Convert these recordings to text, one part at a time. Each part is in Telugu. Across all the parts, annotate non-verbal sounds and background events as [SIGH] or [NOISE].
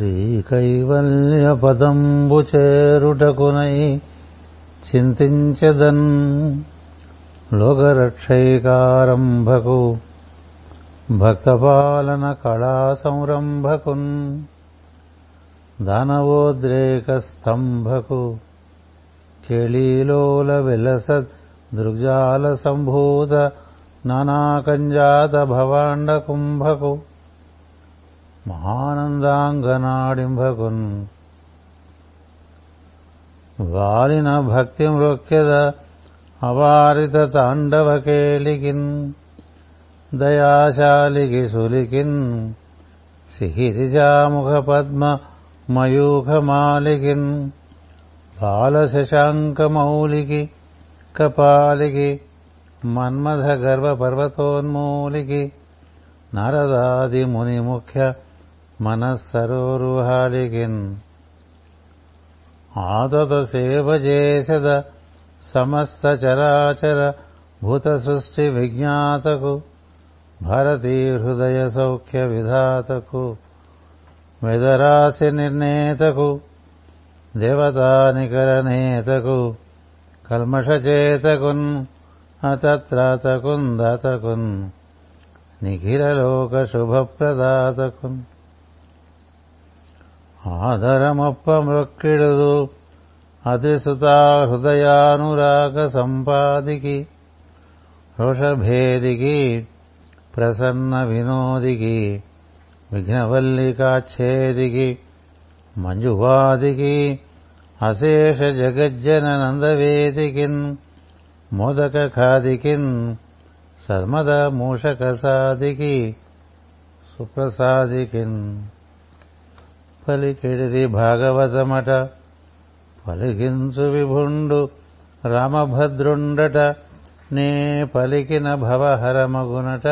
శ్రీకైవల్యపదంబు చేరుటకునై చింతించదన్ లోకరక్షైకారంభకు భక్తపాలన కళా సంరంభకున్ దానవోద్రేక స్తంభకు కేళీలోల విలస దృగ్జాల సంభూత నానాకంజాత భవాండ కుంభకు మహానందాంగనాడింభకున్ వాలిన భక్తి మృక్యద అవారిత తాండవకేలికిన్ దయాశాలికి సులికిన్ సిహిరిజాముఖ పద్మ మయూఖమాలికిన్ బాలశశాంకమౌలికి కపాలికి మన్మథ గర్వ పర్వతోన్మూలికి నారదాది ముని ముఖ్య మనస్సరోరుహాలికిన్ ఆదత సేవ చేసద సమస్త చరాచర భూత సృష్టి విజ్ఞాతకు భారతీ హృదయ సౌఖ్య విధాతకు మెదరాశి నిర్ణేతకు దేవతానికరనేతకు కల్మషచేతకున్ అతత్రాతకున్ దాతకున్ నిఖిలలోక శుభప్రదాతకున్ ఆదరమొప్ప మృక్కిడుదు అతిసుతా హృదయానురాగ సంపాదికి రోషభేదికి ప్రసన్న వినోదికి విఘ్నవల్లికాచ్ఛేదికి. మంజువాదికి అశేష జగజ్జన నందవేదికిన్ మోదక ఖాదికిన్ సర్మద మూషక సాదికి సుప్రసాదికిన్. పలికిడిది భాగవతమట. పలికించు విభుండు రామభద్రుండట. నే పలికిన భవహరమగునట.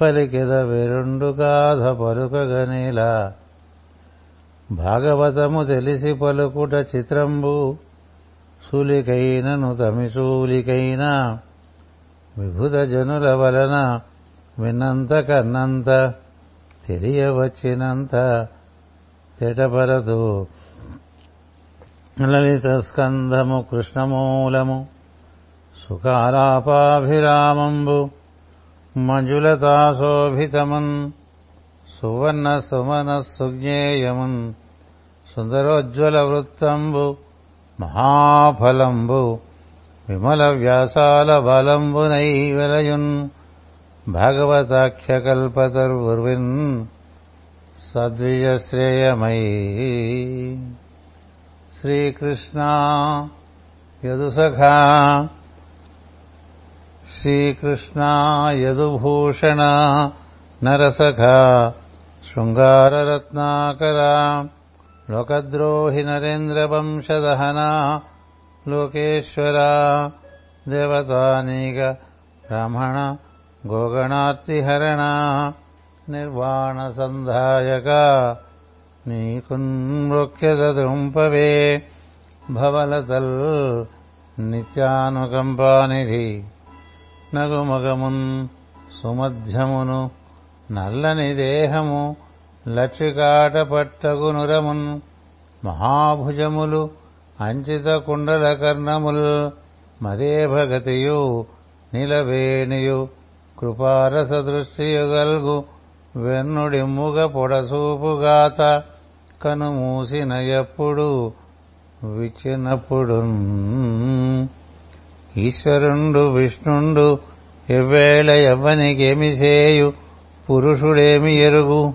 పలికిద వెరుండు గాథ పలుకగనేలా భాగవతము తెలిసి పలుకుట చిత్రంబు. సూలికైనను తమిసూలికైన విభుత జనుల వలన విన్నంత కన్నంత తెలియవచ్చినంత. తిటపరదు లలిత స్కంధము కృష్ణమూలము సుకారాపాభిరామంబు మంజులతాశోభితమన్ సువర్ణ సుమన సుజ్ఞేయమున్ సుందరోజ్వల వృత్తంబు మహాఫలంబు విమల వ్యాసాల బలంబునై వెలయున్ భాగవతాఖ్యకల్పతరుర్విన్ సద్విజశ్రేయమై శ్రీకృష్ణ యదుసఖా శ్రీకృష్ణ యదుభూషణ నరసఖ శృంగారరత్నాకర లోకద్రోహి నరేంద్రవంశదహనా లోకేశ్వర దేవతానీక బ్రాహ్మణ గోగణార్తిహరణ నిర్వాణ సంధాయక నీకున్మృక్యదృంపవే భవలతల్ నిత్యానుకంపానిధి నగుమగమున్ సుమధ్యమును నల్లని దేహము లక్షికాట పట్టగునురమున్ మహాభుజములు అంచిత కుండల కర్ణముల్ మదేభగతియు నిలవేణియు కృపారస దృష్టియుగల్గు వెన్నుడిమ్ముగ పొడసూపుగాత కను మూసిన ఎప్పుడు విచ్చినప్పుడు ఈశ్వరుండు విష్ణుండు ఎవ్వేళ ఎవ్వనికేమి చేయు పురుషుడేమి ఎరుగు?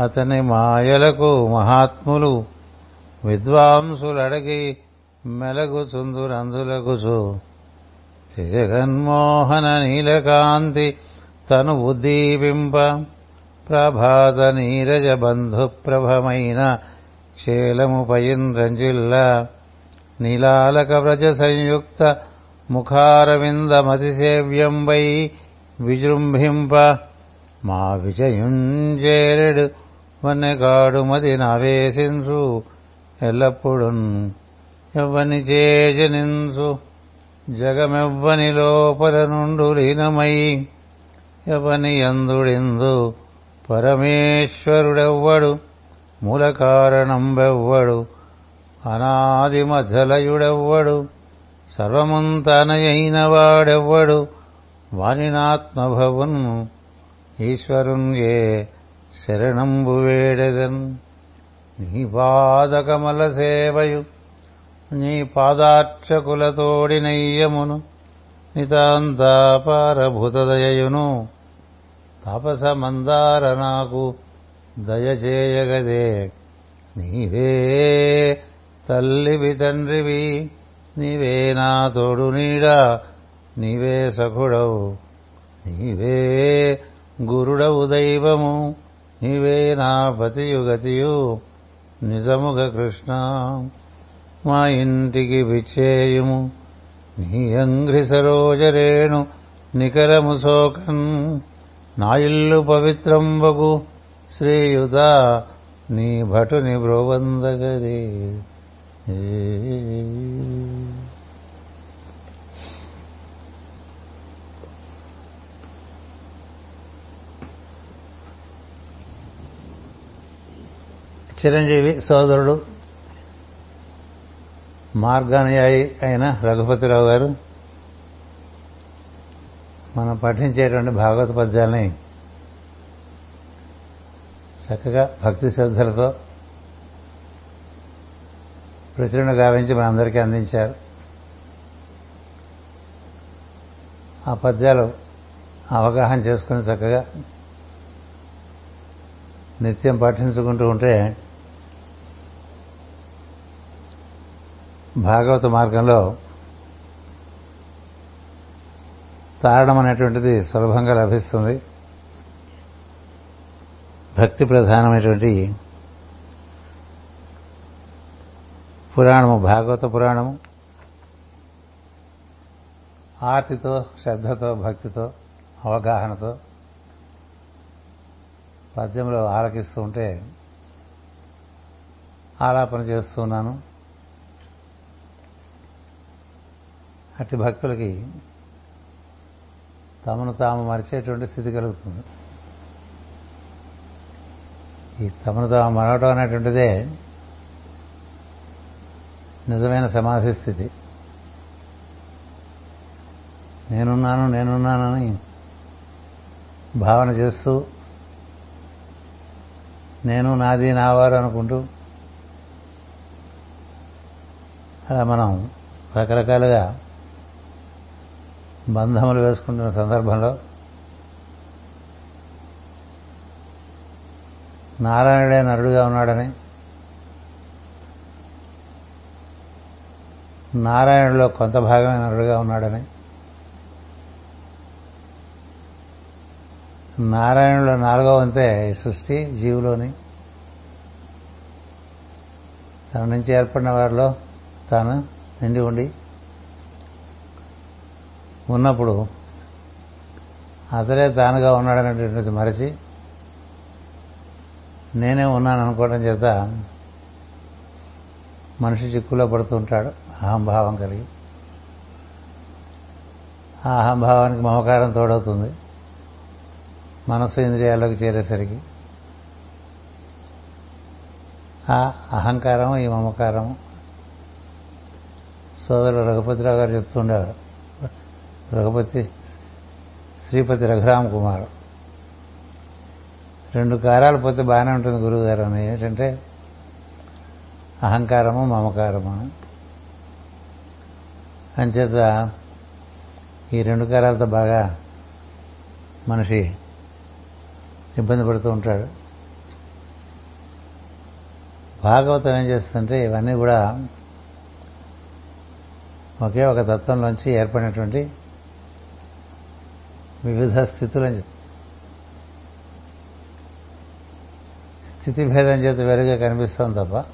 అతని మాయలకు మహాత్ములు విద్వాంసులడగి మెలగుచుందురందులగుచు. జగన్మోహన నీలకాంతి తను ఉద్దీపింప ప్రభాత నీరజ బంధుప్రభమైన క్షేలముపయింద్రంజిల్ల నీలాలక వ్రజ సంయుక్త ముఖారవిందమతిసేవ్యంబై విజృంభింప మా విజయుంజేరెడు వన్నెగాడు మది నావేశించు ఎల్లప్పుడూ ఎవ్వని చేజనించు జగమెవ్వని లోపల నుండు లీనమై ఎవని ఎందుడిందు పరమేశ్వరుడెవ్వడు మూల కారణంబెవ్వడు అనాది మధ్యలయుడెవ్వడు సర్వముంతనయైన వాడెవ్వడు వానినాత్మభవన్ ఈశ్వరున్ ఏ శరణంబు వేడెదన్. నీ పాదకమల సేవయు నీ పాదార్చకులతోడినయ్యమును నితాంతాపారభూతదయయును. తాపస మందార నాకు దయచేయగదే. నీవే తల్లివి తండ్రివి నీవే నా తోడు నీడా నీవే సఖుడవు. నీవే గురుడవు దైవము నీవే నా పతియు గతియు. నిజముగ కృష్ణ మా ఇంటికి విచ్చేయుము. నీ అంఘ్రి సరోజరేణు నికరము శోకం. నా ఇల్లు పవిత్రంబగు శ్రీయుత నీ భటుని బ్రోబందగదే చిరంజీవి సోదరుడు మార్గానుయాయి అయిన రఘుపతిరావు గారు మనం పఠించేటువంటి భాగవత పద్యాలని చక్కగా భక్తి శ్రద్ధలతో ప్రచురణ గావించి మనందరికీ అందించారు. ఆ పద్యాలు అవగాహన చేసుకుని చక్కగా నిత్యం పఠించుకుంటూ ఉంటే భాగవత మార్గంలో తారడం అనేటువంటిది సులభంగా లభిస్తుంది. భక్తి ప్రధానమైనటువంటి పురాణము భాగవత పురాణము. ఆర్తితో శ్రద్ధతో భక్తితో అవగాహనతో పద్యంలో ఆలకిస్తూ ఉంటే ఆలాపన చేస్తూ ఉన్నాను. అట్టి భక్తులకి తమను తాము మరిచేటువంటి స్థితి కలుగుతుంది. ఈ తమను తాము మరవటం అనేటువంటిదే నిజమైన సమాధి స్థితి. నేనున్నాను నేనున్నానని భావన చేస్తూ నేను నాది నావారు అనుకుంటూ అలా మనం రకరకాలుగా బంధములు వేసుకుంటున్న సందర్భంలో నారాయణుడే నరుడుగా ఉన్నాడని నారాయణులో కొంత భాగమే నరుడుగా ఉన్నాడని నారాయణులో నాలుగో వంతే సృష్టి జీవులోని తన నుంచి ఏర్పడిన వారిలో తాను నిండి ఉండి ఉన్నప్పుడు అతడే తానుగా ఉన్నాడనేటువంటిది మరచి నేనే ఉన్నాను అనుకోవడం చేత మనిషి చిక్కులో పడుతూ ఉంటాడు. అహంభావం కలిగి. ఆ అహంభావానికి మమకారం తోడవుతుంది. మనసు ఇంద్రియాల్లోకి చేరేసరికి ఆ అహంకారం ఈ మమకారం సోదరుడు రఘుపతిరావు గారు చెప్తుండేవారు రఘుపతి శ్రీపతి రఘురామ కుమారు. రెండు కారాలు పోతే బాగానే ఉంటుంది గురువుగారు అని ఏంటంటే అహంకారము మమకారము. అంచేత ఈ రెండు కారాలతో బాగా మనిషి ఇబ్బంది పడుతూ ఉంటాడు. భాగవతం ఏం చేస్తుందంటే ఇవన్నీ కూడా ఒకే ఒక తత్వంలోంచి ఏర్పడినటువంటి వివిధ స్థితులని స్థితి భేదం చేత వేరుగా కనిపిస్తాం తప్ప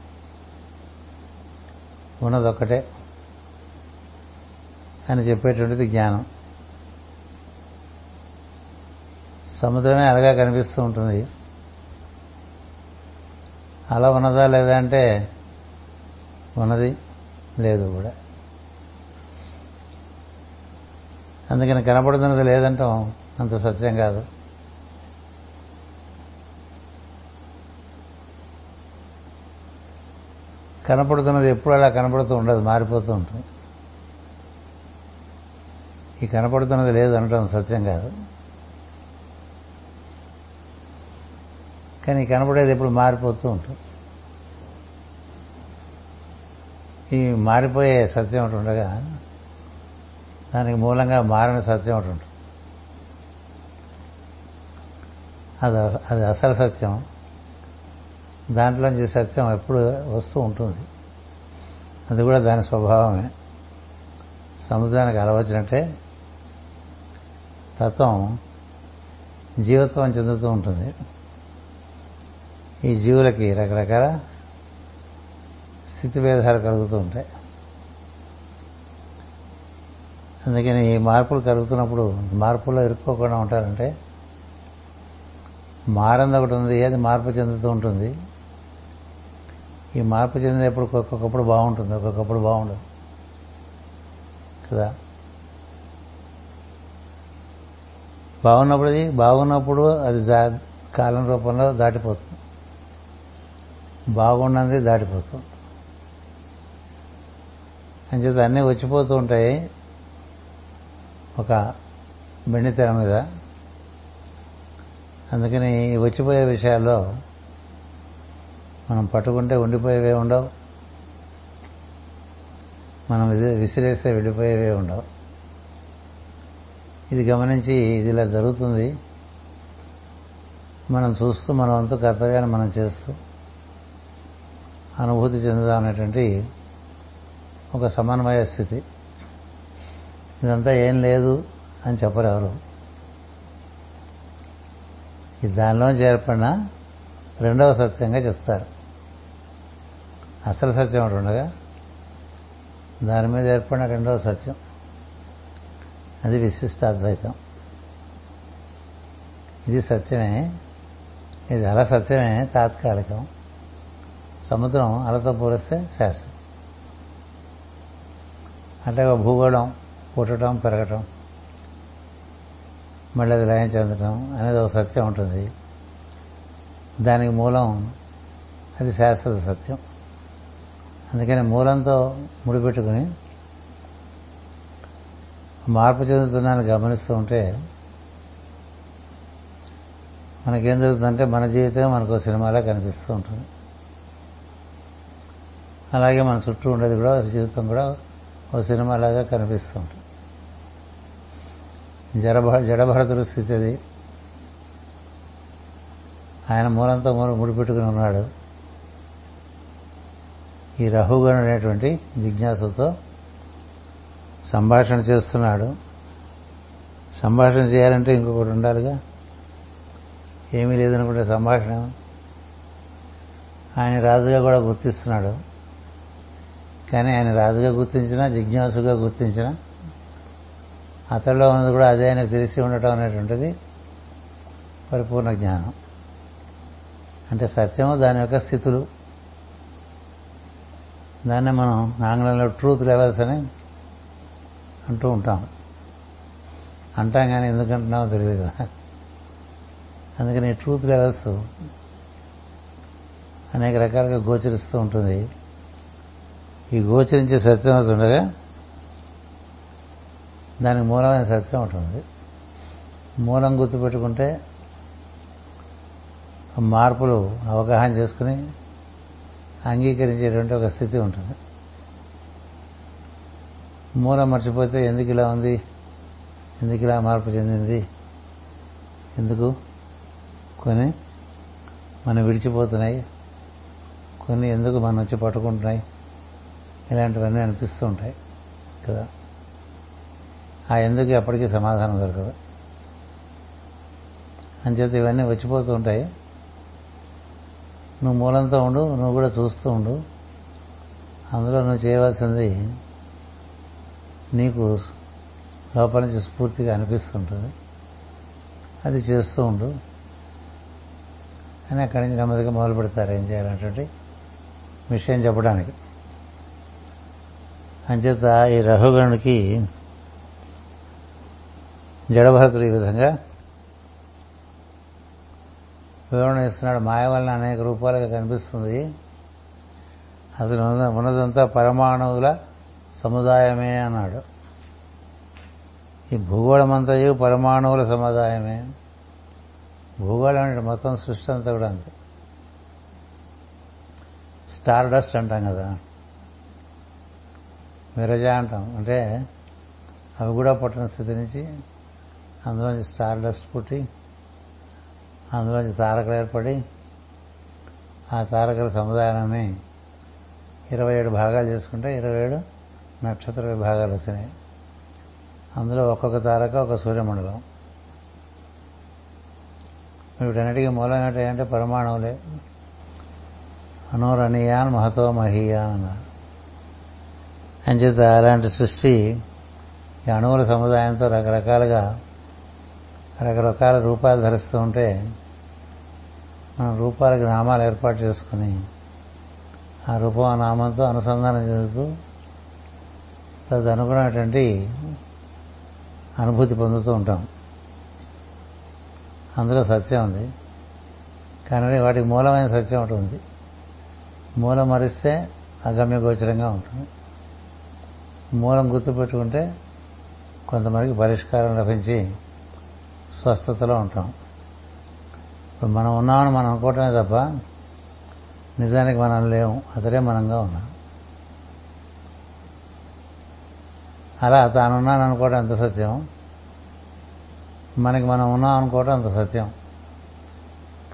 ఉన్నదొక్కటే అని చెప్పేటువంటిది జ్ఞానం. సముద్రమే అలాగా కనిపిస్తూ ఉంటుంది. అలా ఉన్నదా లేదా అంటే ఉన్నది లేదు కూడా. అందుకని కనపడుతున్నది లేదంటాం. అంత సత్యం కాదు. కనపడుతున్నది ఎప్పుడు అలా కనపడుతూ ఉండదు మారిపోతూ ఉంటుంది. ఈ కనపడుతున్నది లేదు అనటం సత్యం కాదు. కానీ కనపడేది ఎప్పుడు మారిపోతూ ఉంటుంది. ఈ మారిపోయే సత్యం ఒకటి ఉండగా దానికి మూలంగా మారిన సత్యం ఒకటి ఉంటుంది. అది అది అసలు సత్యం. దాంట్లోంచి సత్యం ఎప్పుడు వస్తూ ఉంటుంది. అది కూడా దాని స్వభావమే. సముద్రానికి అలవచ్చినట్టే తత్వం జీవత్వం చెందుతూ ఉంటుంది. ఈ జీవులకి రకరకాల స్థితిభేదాలు కలుగుతూ ఉంటాయి. అందుకని ఈ మార్పులు కలుగుతున్నప్పుడు మార్పుల్లో ఇరుక్కోకుండా ఉంటారంటే మారంది ఒకటి ఉంది అది మార్పు చెందుతూ ఉంటుంది. ఈ మార్పు చెందినప్పుడు ఒక్కొక్కప్పుడు బాగుంటుంది ఒక్కొక్కప్పుడు బాగుండదు. కదా? బాగున్నప్పుడు బాగున్నప్పుడు అది కాలం రూపంలో దాటిపోతుంది. బాగున్నది దాటిపోతుంది. అంచేత అన్నీ వచ్చిపోతూ ఉంటాయి. ఒక బెండి తెర మీద. అందుకని వచ్చిపోయే విషయాల్లో మనం పట్టుకుంటే ఉండిపోయేవే ఉండవు. మనం విసిరేస్తే వెళ్ళిపోయేవే ఉండవు. ఇది గమనించి ఇది ఇలా జరుగుతుంది. మనం చూస్తూ మనం అంత కర్తవ్యాన్ని మనం చేస్తూ అనుభూతి చెందుదాం అనేటువంటి ఒక సమన్వయ స్థితి. ఇదంతా ఏం లేదు అని చెప్పరు ఎవరు. ఇది దానిలో చేర్పడిన రెండవ సత్యంగా చెప్తారు. అసలు సత్యం ఒకటి ఉండగా దాని మీద ఏర్పడిన రెండవ సత్యం. అది విశిష్ట అద్వైతం ఇది సత్యమే ఇది అల సత్యమే తాత్కాలికం. సముద్రం అలతో పోలిస్తే శాశ్వతం. అంటే ఒక భూగోళం. పుట్టడం పెరగటం మళ్ళీ అది లయం చెందటం అనేది ఒక సత్యం ఉంటుంది. దానికి మూలం అది శాశ్వత సత్యం. అందుకని మూలంతో ముడిపెట్టుకుని మార్పు చెందుతున్నాను గమనిస్తూ ఉంటే మనకేం జరుగుతుందంటే మన జీవితం మనకు సినిమాలా కనిపిస్తూ ఉంటుంది. అలాగే మన చుట్టూ ఉండేది కూడా జీవితం కూడా ఓ సినిమాలాగా కనిపిస్తూ ఉంటుంది. జడభ జడభరతుడు స్థితి అది ఆయన మూలంతో మూలం ముడిపెట్టుకుని ఉన్నాడు. ఈ రహుగణుడు అనేటువంటి జిజ్ఞాసుతో సంభాషణ చేస్తున్నాడు. సంభాషణ చేయాలంటే ఇంకొకటి ఉండాలిగా. ఏమీ లేదనుకుంటే సంభాషణ. ఆయన రాజుగా కూడా గుర్తిస్తున్నాడు. కానీ ఆయన రాజుగా గుర్తించినా జిజ్ఞాసుగా గుర్తించినా అతడిలో ఉన్నది కూడా అదే ఆయనకు తెలిసి ఉండటం అనేటువంటిది పరిపూర్ణ జ్ఞానం. అంటే సత్యము దాని యొక్క స్థితులు. దాన్ని మనం ఆంగ్లంలో ట్రూత్ లెవెల్స్ అని అంటూ ఉంటాం. అంటాం కానీ ఎందుకంటున్నామో తెలియదు కదా. అందుకని ట్రూత్ లెవెల్స్ అనేక రకాలుగా గోచరిస్తూ ఉంటుంది. ఈ గోచరించే సత్యం ఉండగా దానికి మూలమైన సత్యం ఉంటుంది. మూలం గుర్తుపెట్టుకుంటే మార్పులు అవగాహన చేసుకుని అంగీకరించేటువంటి ఒక స్థితి ఉంటుంది. మూలం మర్చిపోతే ఎందుకు ఇలా ఉంది? ఎందుకు ఇలా మార్పు చెందింది? ఎందుకు? కొన్ని మనం విడిచిపోతున్నాయి. కొన్ని ఎందుకు మనం వచ్చి పట్టుకుంటున్నాయి? ఇలాంటివన్నీ అనిపిస్తూ ఉంటాయి కదా. ఆ ఎందుకు ఎప్పటికీ సమాధానం దొరకదు? అంచేత ఇవన్నీ వచ్చిపోతూ ఉంటాయి. నువ్వు మూలంతో ఉండు నువ్వు కూడా చూస్తూ ఉండు. అందులో నువ్వు చేయవలసింది నీకు లోపల నుంచి స్ఫూర్తిగా అనిపిస్తుంటుంది. అది చేస్తూ ఉండు. అని అక్కడి నుంచి నెమ్మదిగా మొదలు పెడతారు ఏం చేయాలంటే విషయం చెప్పడానికి. అంచేత ఈ రఘుగణుడికి జడభరతుడు ఈ విధంగా వివరణ ఇస్తున్నాడు. మాయ వలన అనేక రూపాలుగా కనిపిస్తుంది. అసలు ఉన్నదంతా పరమాణువుల సముదాయమే అన్నాడు. ఈ భూగోళం అంతయు పరమాణువుల సముదాయమే. భూగోళం అంటే మొత్తం సృష్టి అంతా కూడా అంతే. స్టార్ డస్ట్ అంటాం కదా. విరజ అంటాం. అంటే అవి కూడా పుట్టిన స్థితి నుంచి అందులోంచి స్టార్ డస్ట్ పుట్టి అందులోంచి తారకలు ఏర్పడి ఆ తారకల సముదాయాన్ని ఇరవై ఏడు భాగాలు చేసుకుంటే ఇరవై ఏడు నక్షత్ర విభాగాలు వచ్చినాయి. అందులో ఒక్కొక్క తారక ఒక సూర్యమండలం. వీటన్నిటికీ మూలం ఏంటంటే పరమాణువులే. అనోరణీయాన్ మహతో మహీయాన్ అన్నారు. అంచేత అలాంటి సృష్టి ఈ అణువుల సముదాయంతో రకరకాలుగా రకరకాల రూపాలు ధరిస్తూ ఉంటే మనం రూపాలకు నామాలు ఏర్పాటు చేసుకుని ఆ రూపం ఆ నామంతో అనుసంధానం చెందుతూ తదనుకున్నటువంటి అనుభూతి పొందుతూ ఉంటాం. అందులో సత్యం ఉంది. కానీ వాటికి మూలమైన సత్యం ఒకటి ఉంది. మూలం మరిస్తే అగమ్య గోచరంగా ఉంటుంది. మూలం గుర్తుపెట్టుకుంటే కొంతమందికి పరిష్కారం లభించి స్వస్థతలో ఉంటాం. ఇప్పుడు మనం ఉన్నామని మనం అనుకోవటమే తప్ప నిజానికి మనం లేవు అతడే మనంగా ఉన్నాం అలా తానున్నాను అనుకోవడం ఎంత సత్యం? మనకి మనం ఉన్నాం అనుకోవడం అంత సత్యం?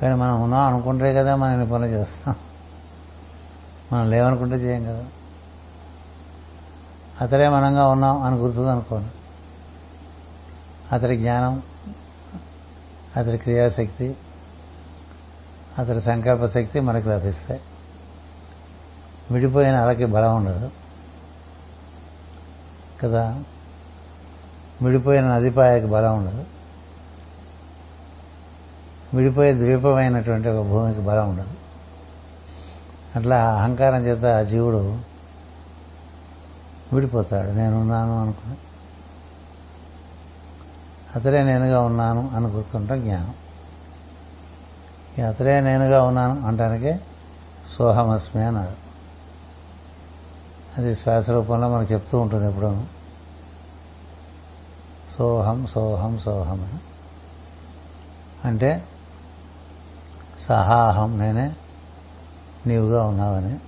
కానీ మనం ఉన్నాం అనుకుంటే కదా మనం ఇన్ని పనులు చేస్తాం. మనం లేవనుకుంటే చేయం కదా. అతడే మనంగా ఉన్నాం అని గుర్తుంది అనుకోండి అతడి జ్ఞానం అతడి క్రియాశక్తి అతడి సంకల్ప శక్తి మనకు లభిస్తాయి. విడిపోయిన అలకి బలం ఉండదు. కదా? విడిపోయిన నదిపాయకి బలం ఉండదు. విడిపోయే ద్వీపమైనటువంటి ఒక భూమికి బలం ఉండదు. అట్లా అహంకారం చేత ఆ జీవుడు విడిపోతాడు. నేనున్నాను అనుకుని. అతడే నేనుగా ఉన్నాను అని గుర్తుంటాం జ్ఞానం. ఈ అతడే నేనుగా ఉన్నాను అంటానికే సోహమస్మి అన్నారు. అది శ్వాస రూపంలో మనకు చెప్తూ ఉంటుంది ఎప్పుడు సోహం సోహం సోహం అని. అంటే సహాహం నేనే నీవుగా ఉన్నావని.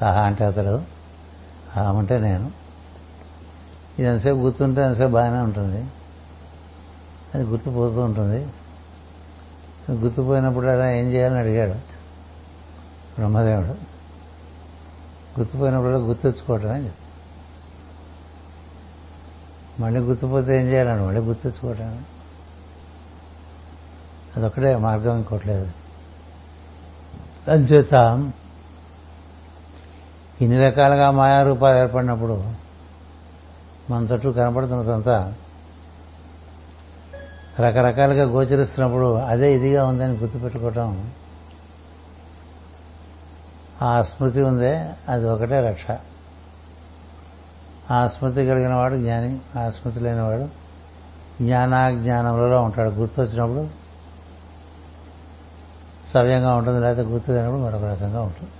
సహా అంటే అతడు అహం అంటే నేను. ఇది ఎంతసేపు గుర్తుంటే ఎంతసేపు బాగానే ఉంటుంది. అది గుర్తుపోతూ ఉంటుంది. గుర్తుపోయినప్పుడు అలా ఏం చేయాలని అడిగాడు. బ్రహ్మదేవుడు. గుర్తుపోయినప్పుడు గుర్తెచ్చుకోవటమే చెప్పి మళ్ళీ గుర్తుపోతే ఏం చేయాలని మళ్ళీ గుర్తెచ్చుకోవటమే అదొక్కడే మార్గం ఇంకోట్లేదు. అంచేత ఇన్ని రకాలుగా మాయారూపాలు ఏర్పడినప్పుడు మన చుట్టూ కనపడుతున్నదంతా రకరకాలుగా గోచరిస్తున్నప్పుడు అదే ఇదిగా ఉందని గుర్తుపెట్టుకోవటం ఆ స్మృతి ఉందే అది ఒకటే రక్ష. ఆ స్మృతి కలిగిన వాడు జ్ఞాని ఆ స్మృతి లేనివాడు జ్ఞానాజ్ఞానములలో ఉంటాడు. గుర్తు వచ్చినప్పుడు సవ్యంగా ఉంటుంది లేకపోతే గుర్తు లేనప్పుడు మరొక రకంగా ఉంటుంది.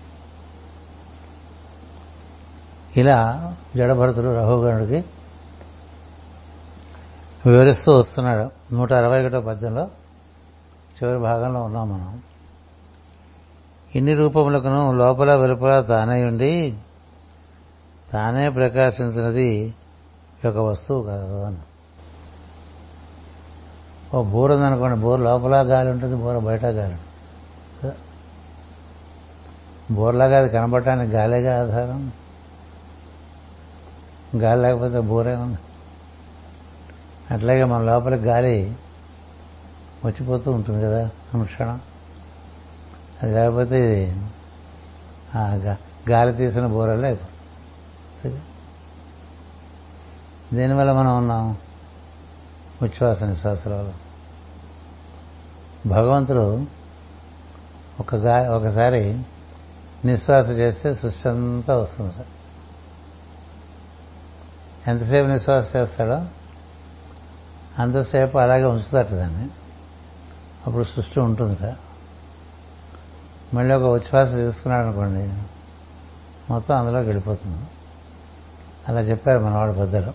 ఇలా జడభరతుడు రఘుగణుడికి వివరిస్తూ వస్తున్నాడు. నూట అరవై ఒకటో పద్యంలో చివరి భాగంలో ఉన్నాం మనం. ఇన్ని రూపములకును లోపల వెలుపల తానే ఉండి తానే ప్రకాశించినది ఒక వస్తువు కాదు అని. ఓ బోర్ ఉందనుకోండి బోర్ లోపల గాలి ఉంటుంది బోర బయట గాలి ఉంటుంది. బోర్లాగా అది కనబడటానికి గాలేగా ఆధారం? గాలి లేకపోతే బోరే ఉంది. అట్లాగే మన లోపల గాలి వచ్చిపోతూ ఉంటుంది కదా అనుక్షణం అది లేకపోతే ఇది ఆ గాలి తీసిన బోరలే అయిపోతుంది దీనివల్ల మనం ఉన్నాం ఉచ్ఛ్వాస నిశ్వాసాల వల్ల భగవంతుడు ఒక గా ఒకసారి నిశ్వాస చేస్తే సృష్టి అంతా వస్తుంది సార్. ఎంతసేపు నిశ్వాస చేస్తాడో అంతసేపు అలాగే ఉంచుతారు దాన్ని. అప్పుడు సృష్టి ఉంటుందిట మళ్ళీ ఒక ఉచ్ఛ్వాస తీసుకున్నాడు అనుకోండి మొత్తం అందులో గడిపోతుంది అలా చెప్పారు మనవాడు పెద్దలు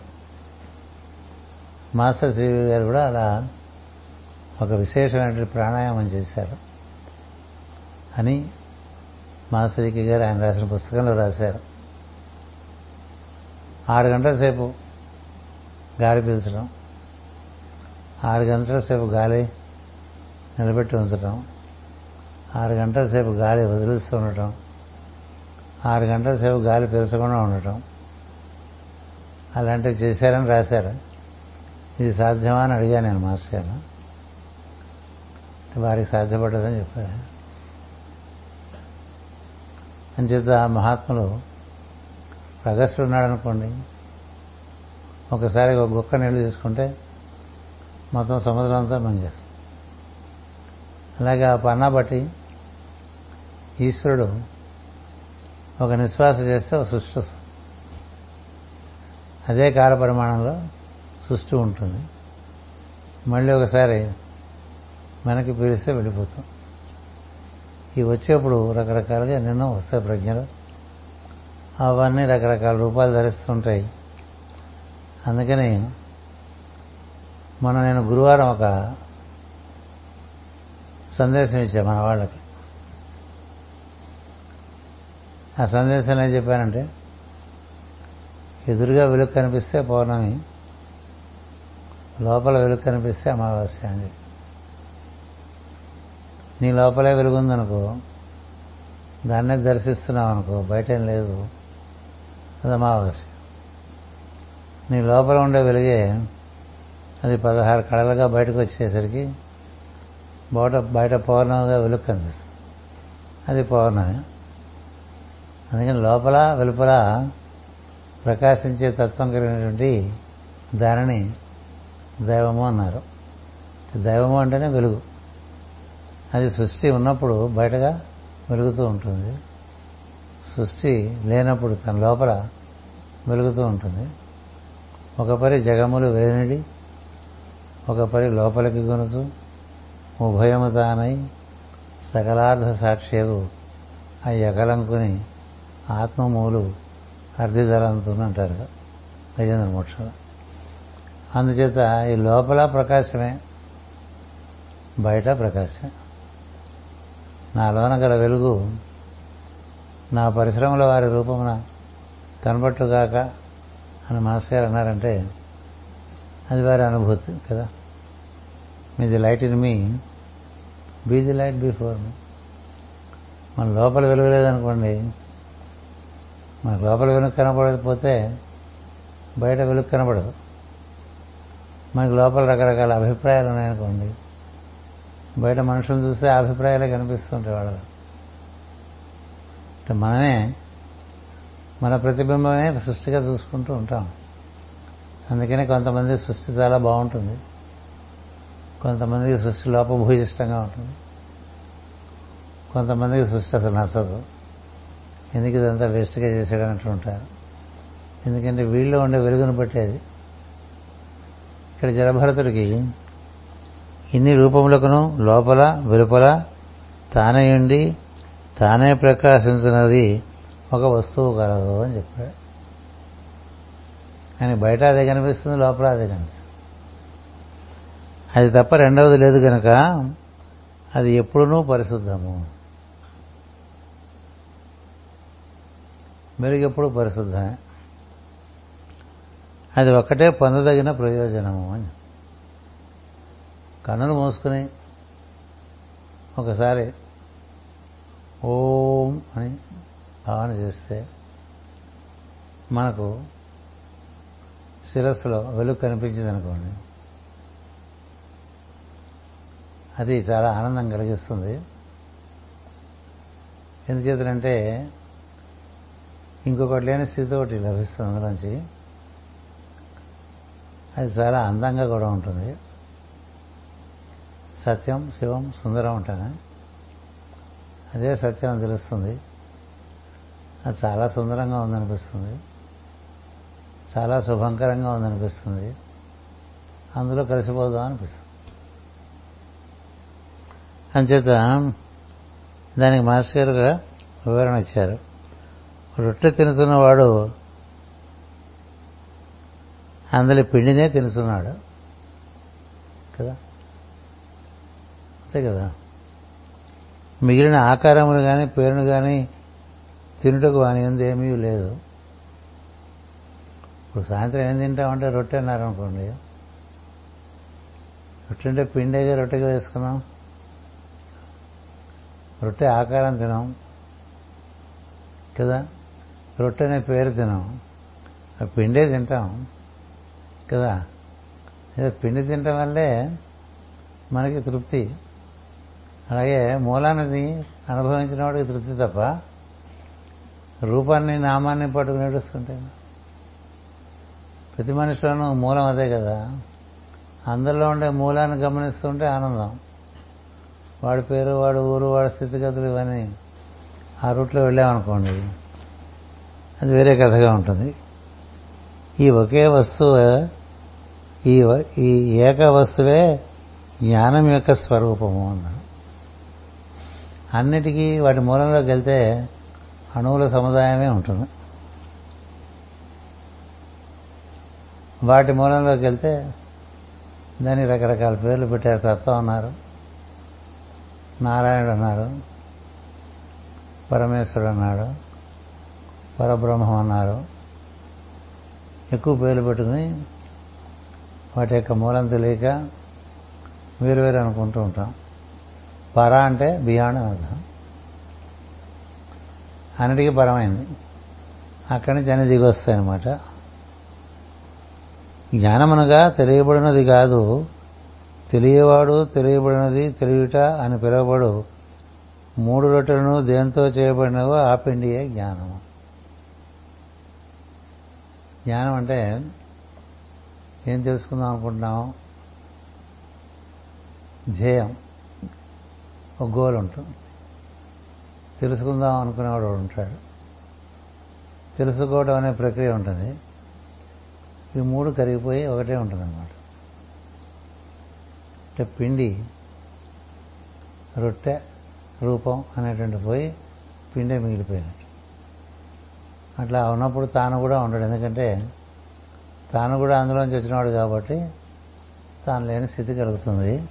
మాస్టర్ సివి గారు కూడా అలా ఒక విశేషమైన ప్రాణాయామం చేశారు అని మాస్టర్కి గారు ఆయన రాసిన పుస్తకంలో రాశారు. ఆరు గంటల సేపు గాలి పీల్చడం ఆరు గంటల సేపు గాలి నిలబెట్టి ఉంచడం ఆరు గంటల సేపు గాలి వదిలిస్తూ ఉండటం ఆరు గంటల సేపు గాలి పీల్చకుండా ఉండటం. అలాంటివి చేశారని రాశారు. ఇది సాధ్యమా అని అడిగాను నేను మాస్టర్ గారు. వారికి సాధ్యపడ్డదని చెప్పారు. అంచేత మహాత్ములు ప్రగస్టుడు ఉన్నాడనుకోండి ఒకసారి ఒక గుక్క నీళ్ళు తీసుకుంటే మొత్తం సముద్రం అంతా పనిచేస్తుంది. అలాగే ఆ పన్నా బట్టి ఈశ్వరుడు ఒక నిశ్వాస చేస్తే ఒక సృష్టి వస్తుంది. అదే కాల పరిమాణంలో సృష్టి ఉంటుంది. మళ్ళీ ఒకసారి మనకి పీలిస్తే వెళ్ళిపోతాం. ఈ వచ్చేప్పుడు రకరకాలుగా ఎన్నెన్నో వస్తాయి ప్రజ్ఞలు. అవన్నీ రకరకాల రూపాలు ధరిస్తుంటాయి. అందుకని మనం నేను గురువారం ఒక సందేశం ఇచ్చా మన వాళ్ళకి. ఆ సందేశం ఏం చెప్పానంటే ఎదురుగా వెలుగు కనిపిస్తే పౌర్ణమి లోపల వెలుగు కనిపిస్తే అమావాస్య అని నీ లోపలే వెలుగుందనుకో దాన్నే దర్శిస్తున్నావు అనుకో బయట ఏం లేదు అది అమావాస్య. నీ లోపల ఉండే వెలుగే అది పదహారు కళలుగా బయటకు వచ్చేసరికి బయట బయట పౌర్ణమిగా వెలుగు కనిపిస్తుంది అది పౌర్ణమి. అందుకని లోపల వెలుపల ప్రకాశించే తత్వం కలిగినటువంటి దానిని దైవము అన్నారు. దైవము అంటేనే వెలుగు. అది సృష్టి ఉన్నప్పుడు బయటగా వెలుగుతూ ఉంటుంది. సృష్టి లేనప్పుడు తన లోపల వెలుగుతూ ఉంటుంది. ఒకపరి జగములు వేనిడి ఒక పరి లోపలికి కొనుతూ ఉభయము తానై సకలార్థ సాక్ష్యవు ఆ ఎగలంకుని ఆత్మమూలు అర్ధిధరంతో అంటారు గజేంద్ర మోక్షం అందుచేత ఈ లోపల ప్రకాశమే బయట ప్రకాశమే. నాలోన గల వెలుగు నా పరిశ్రమల వారి రూపమున కనబట్టుగాక అని మాస్టర్ గారు అన్నారంటే అది వారి అనుభూతి కదా. Me the light in me be the light before me మన లోపల వెలుగులేదనుకోండి మనకు లోపల వెలుగు కనపడకపోతే బయట వెలుగు కనపడదు. మనకి లోపల రకరకాల అభిప్రాయాలు ఉన్నాయనుకోండి బయట మనుషులు చూస్తే ఆ అభిప్రాయాలే కనిపిస్తుంటాయి వాళ్ళు అంటే మనమే మన ప్రతిబింబమే సృష్టిగా చూసుకుంటూ ఉంటాం. అందుకనే కొంతమంది సృష్టి చాలా బాగుంటుంది. కొంతమందికి సృష్టి లోపభూయిష్టంగా ఉంటుంది. కొంతమందికి సృష్టి అసలు నచ్చదు. ఎందుకు ఇదంతా వేస్ట్గా చేసేయడం ఉంటారు. ఎందుకంటే వీళ్ళు ఉండే వెలుగును పట్టేది ఇక్కడ జలభరతుడికి ఇన్ని రూపములకును లోపల వెలుపల తానే ఉండి తానే ప్రకాశించినది ఒక వస్తువు కలదు అని చెప్పాడు. కానీ బయట అదే కనిపిస్తుంది లోపల అదే కనిపిస్తుంది. అది తప్ప రెండవది లేదు కనుక అది ఎప్పుడునూ పరిశుద్ధము. మెరుగెప్పుడు పరిశుద్ధమే అది ఒక్కటే పొందదగిన ప్రయోజనము అని. కన్నులు మూసుకుని ఒకసారి ఓం అని భావన చేస్తే మనకు శిరస్సులో వెలుగు కనిపించింది అనుకోండి. అది చాలా ఆనందం కలిగిస్తుంది. ఎందుచేతనంటే ఇంకొకటి లేని స్థితి ఒకటి లభిస్తుంది అందులోంచి అది చాలా అందంగా కూడా ఉంటుంది. సత్యం శివం సుందరం ఉంటాను అదే సత్యం అని తెలుస్తుంది. అది చాలా సుందరంగా ఉందనిపిస్తుంది. చాలా శుభంకరంగా ఉందనిపిస్తుంది. అందులో కలిసిపోదాం అనిపిస్తుంది. అంచేత దానికి మాస్టర్ గారుగా వివరణ ఇచ్చారు. రొట్టె తినుతున్నవాడు అందులో పిండినే తినుతున్నాడు. కదా? అంతే కదా? మిగిలిన ఆకారములు కానీ పేరును కానీ తినుటకు వాని ఏమీ లేదు. ఇప్పుడు సాయంత్రం ఏం తింటామంటే రొట్టె అన్నారనుకోండి. రొట్టె అంటే పిండిగా రొట్టెగా వేసుకున్నాం. రొట్టె ఆకారం తినాం. కదా? రొట్టె అనే పేరు తినాం. ఆ పిండే తింటాం. కదా? పిండి తినటం వల్లే మనకి తృప్తి. అలాగే మూలాన్ని అనుభవించిన వాడికి తృప్తి తప్ప రూపాన్ని నామాన్ని పట్టుకుని నడుస్తుంటే ప్రతి మనిషిలోనూ మూలం అదే కదా. అందరిలో ఉండే మూలాన్ని గమనిస్తుంటే ఆనందం. వాడి పేరు వాడి ఊరు వాడి స్థితిగతులు ఇవన్నీ ఆ రూట్లో వెళ్ళామనుకోండి అది వేరే కథగా ఉంటుంది. ఈ ఒకే వస్తువు ఈ ఈ ఏక వస్తువే జ్ఞానం యొక్క స్వరూపము అన్నాడు. అన్నిటికీ వాటి మూలంలోకి వెళ్తే అణువుల సముదాయమే ఉంటుంది. వాటి మూలంలోకి వెళ్తే దానికి రకరకాల పేర్లు పెట్టారు. తత్వం అన్నారు. నారాయణుడు అన్నారు. పరమేశ్వరుడు అన్నాడు. పరబ్రహ్మం అన్నారు. ఎక్కువ పేర్లు పెట్టుకుని వాటి యొక్క మూలం తెలియక వేరు వేరు అనుకుంటూ ఉంటాం. పర అంటే బియాండ్ అర్థం. అన్నిటికీ పరమైంది. అక్కడి నుంచి అన్ని దిగి వస్తాయి అనమాట జ్ఞానమనగా తెలియబడినది కాదు. తెలియవాడు తెలియబడినది తెలియట అని పిలువబడు. మూడు రొట్టెలను దేంతో చేయబడినవో ఆ పిండియే జ్ఞానము. జ్ఞానం అంటే ఏం తెలుసుకుందాం అనుకుంటున్నాం? ధ్యేయం. ఒక గోల్ ఉంటుంది. తెలుసుకుందాం అనుకునేవాడు ఉంటాడు. తెలుసుకోవడం అనే ప్రక్రియ ఉంటుంది. ఈ మూడు కరిగిపోయి ఒకటే ఉంటుందన్నమాట. అంటే పిండి రొట్టె రూపం అనేటువంటి పోయి పిండే మిగిలిపోయినట్టు. అట్లా ఉన్నప్పుడు తాను కూడా ఉండడు. ఎందుకంటే తాను కూడా అందులోంచి వచ్చినవాడు కాబట్టి తాను లేని స్థితి కలుగుతుంది.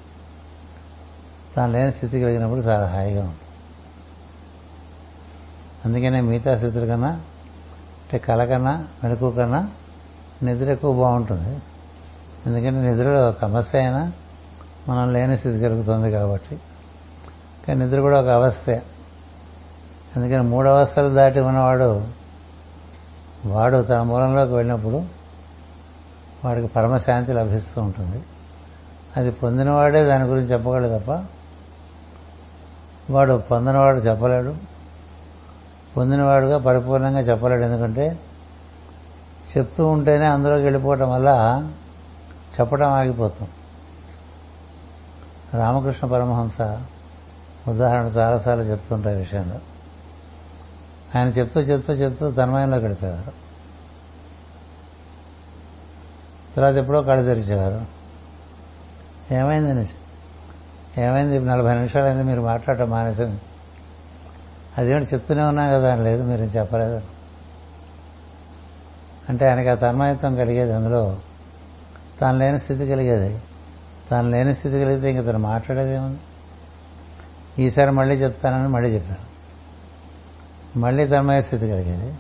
తాను లేని స్థితి కలిగినప్పుడు చాలా హాయిగా ఉంటుంది. అందుకనే మిగతా స్థితుల కన్నా అంటే కళ కన్నా మెలకు కన్నా నిద్ర ఎక్కువ బాగుంటుంది. ఎందుకంటే నిద్రలో సమస్య అయినా మనం లేని స్థితి కలుగుతుంది కాబట్టి. కానీ నిద్ర కూడా ఒక అవస్థే. అందుకని మూడు అవస్థలు దాటి ఉన్నవాడు వాడు తన మూలంలోకి వెళ్ళినప్పుడు వాడికి పరమశాంతి లభిస్తూ ఉంటుంది. అది పొందినవాడే దాని గురించి చెప్పగలడు తప్ప వాడు పొందినవాడు చెప్పలేడు. పొందినవాడుగా పరిపూర్ణంగా చెప్పలేడు. ఎందుకంటే చెప్తూ ఉంటేనే అందులోకి వెళ్ళిపోవటం వల్ల చెప్పడం ఆగిపోతాం. రామకృష్ణ పరమహంస ఉదాహరణ చాలాసార్లు చెప్తుంటాయి విషయంలో. ఆయన చెప్తూ చెప్తూ చెప్తూ తన్మయంలోకి వెళ్ళిపోయారు తర్వాత ఎప్పుడో కళ్ళు తెరిచేవారు. ఏమైంది ఏమైంది? నలభై నిమిషాలు అయింది మీరు మాట్లాడటం మానేసింది అదేమిటి చెప్తూనే ఉన్నా కదా అని లేదు మీరు చెప్పలేదు. అంటే ఆయనకి ఆ తన్మయత్వం కలిగేది అందులో. తాను లేని స్థితి కలిగేది. తాను లేని స్థితి కలిగితే ఇంక తను మాట్లాడేది ఏముంది? ఈసారి మళ్ళీ చెప్తానని మళ్ళీ చెప్పాను. మళ్ళీ తన్మయ స్థితి కలిగేది.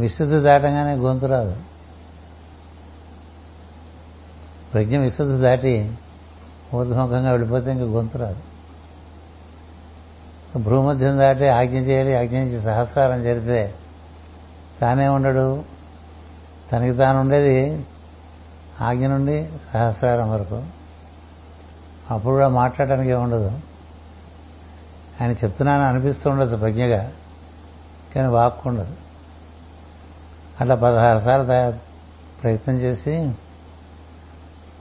విశుద్ధి దాటంగానే గొంతు రాదు. ప్రజ్ఞ విశుద్ధి దాటి ఊర్ధముఖంగా వెళ్ళిపోతే ఇంక గొంతు రాదు. భూమధ్యం దాటి ఆజ్ఞ చేయాలి ఆజ్ఞ నుంచి సహస్రారం జరిపితే తానే ఉండడు. తనకి తాను ఉండేది ఆజ్ఞ నుండి సహస్రారం వరకు. అప్పుడు కూడా మాట్లాడటానికి ఏముండదు ఆయన చెప్తున్నాను అనిపిస్తూ ఉండొచ్చు ప్రజ్ఞగా కానీ వాక్కు ఉండదు. అట్లా పదహారు సార్లు ప్రయత్నం చేసి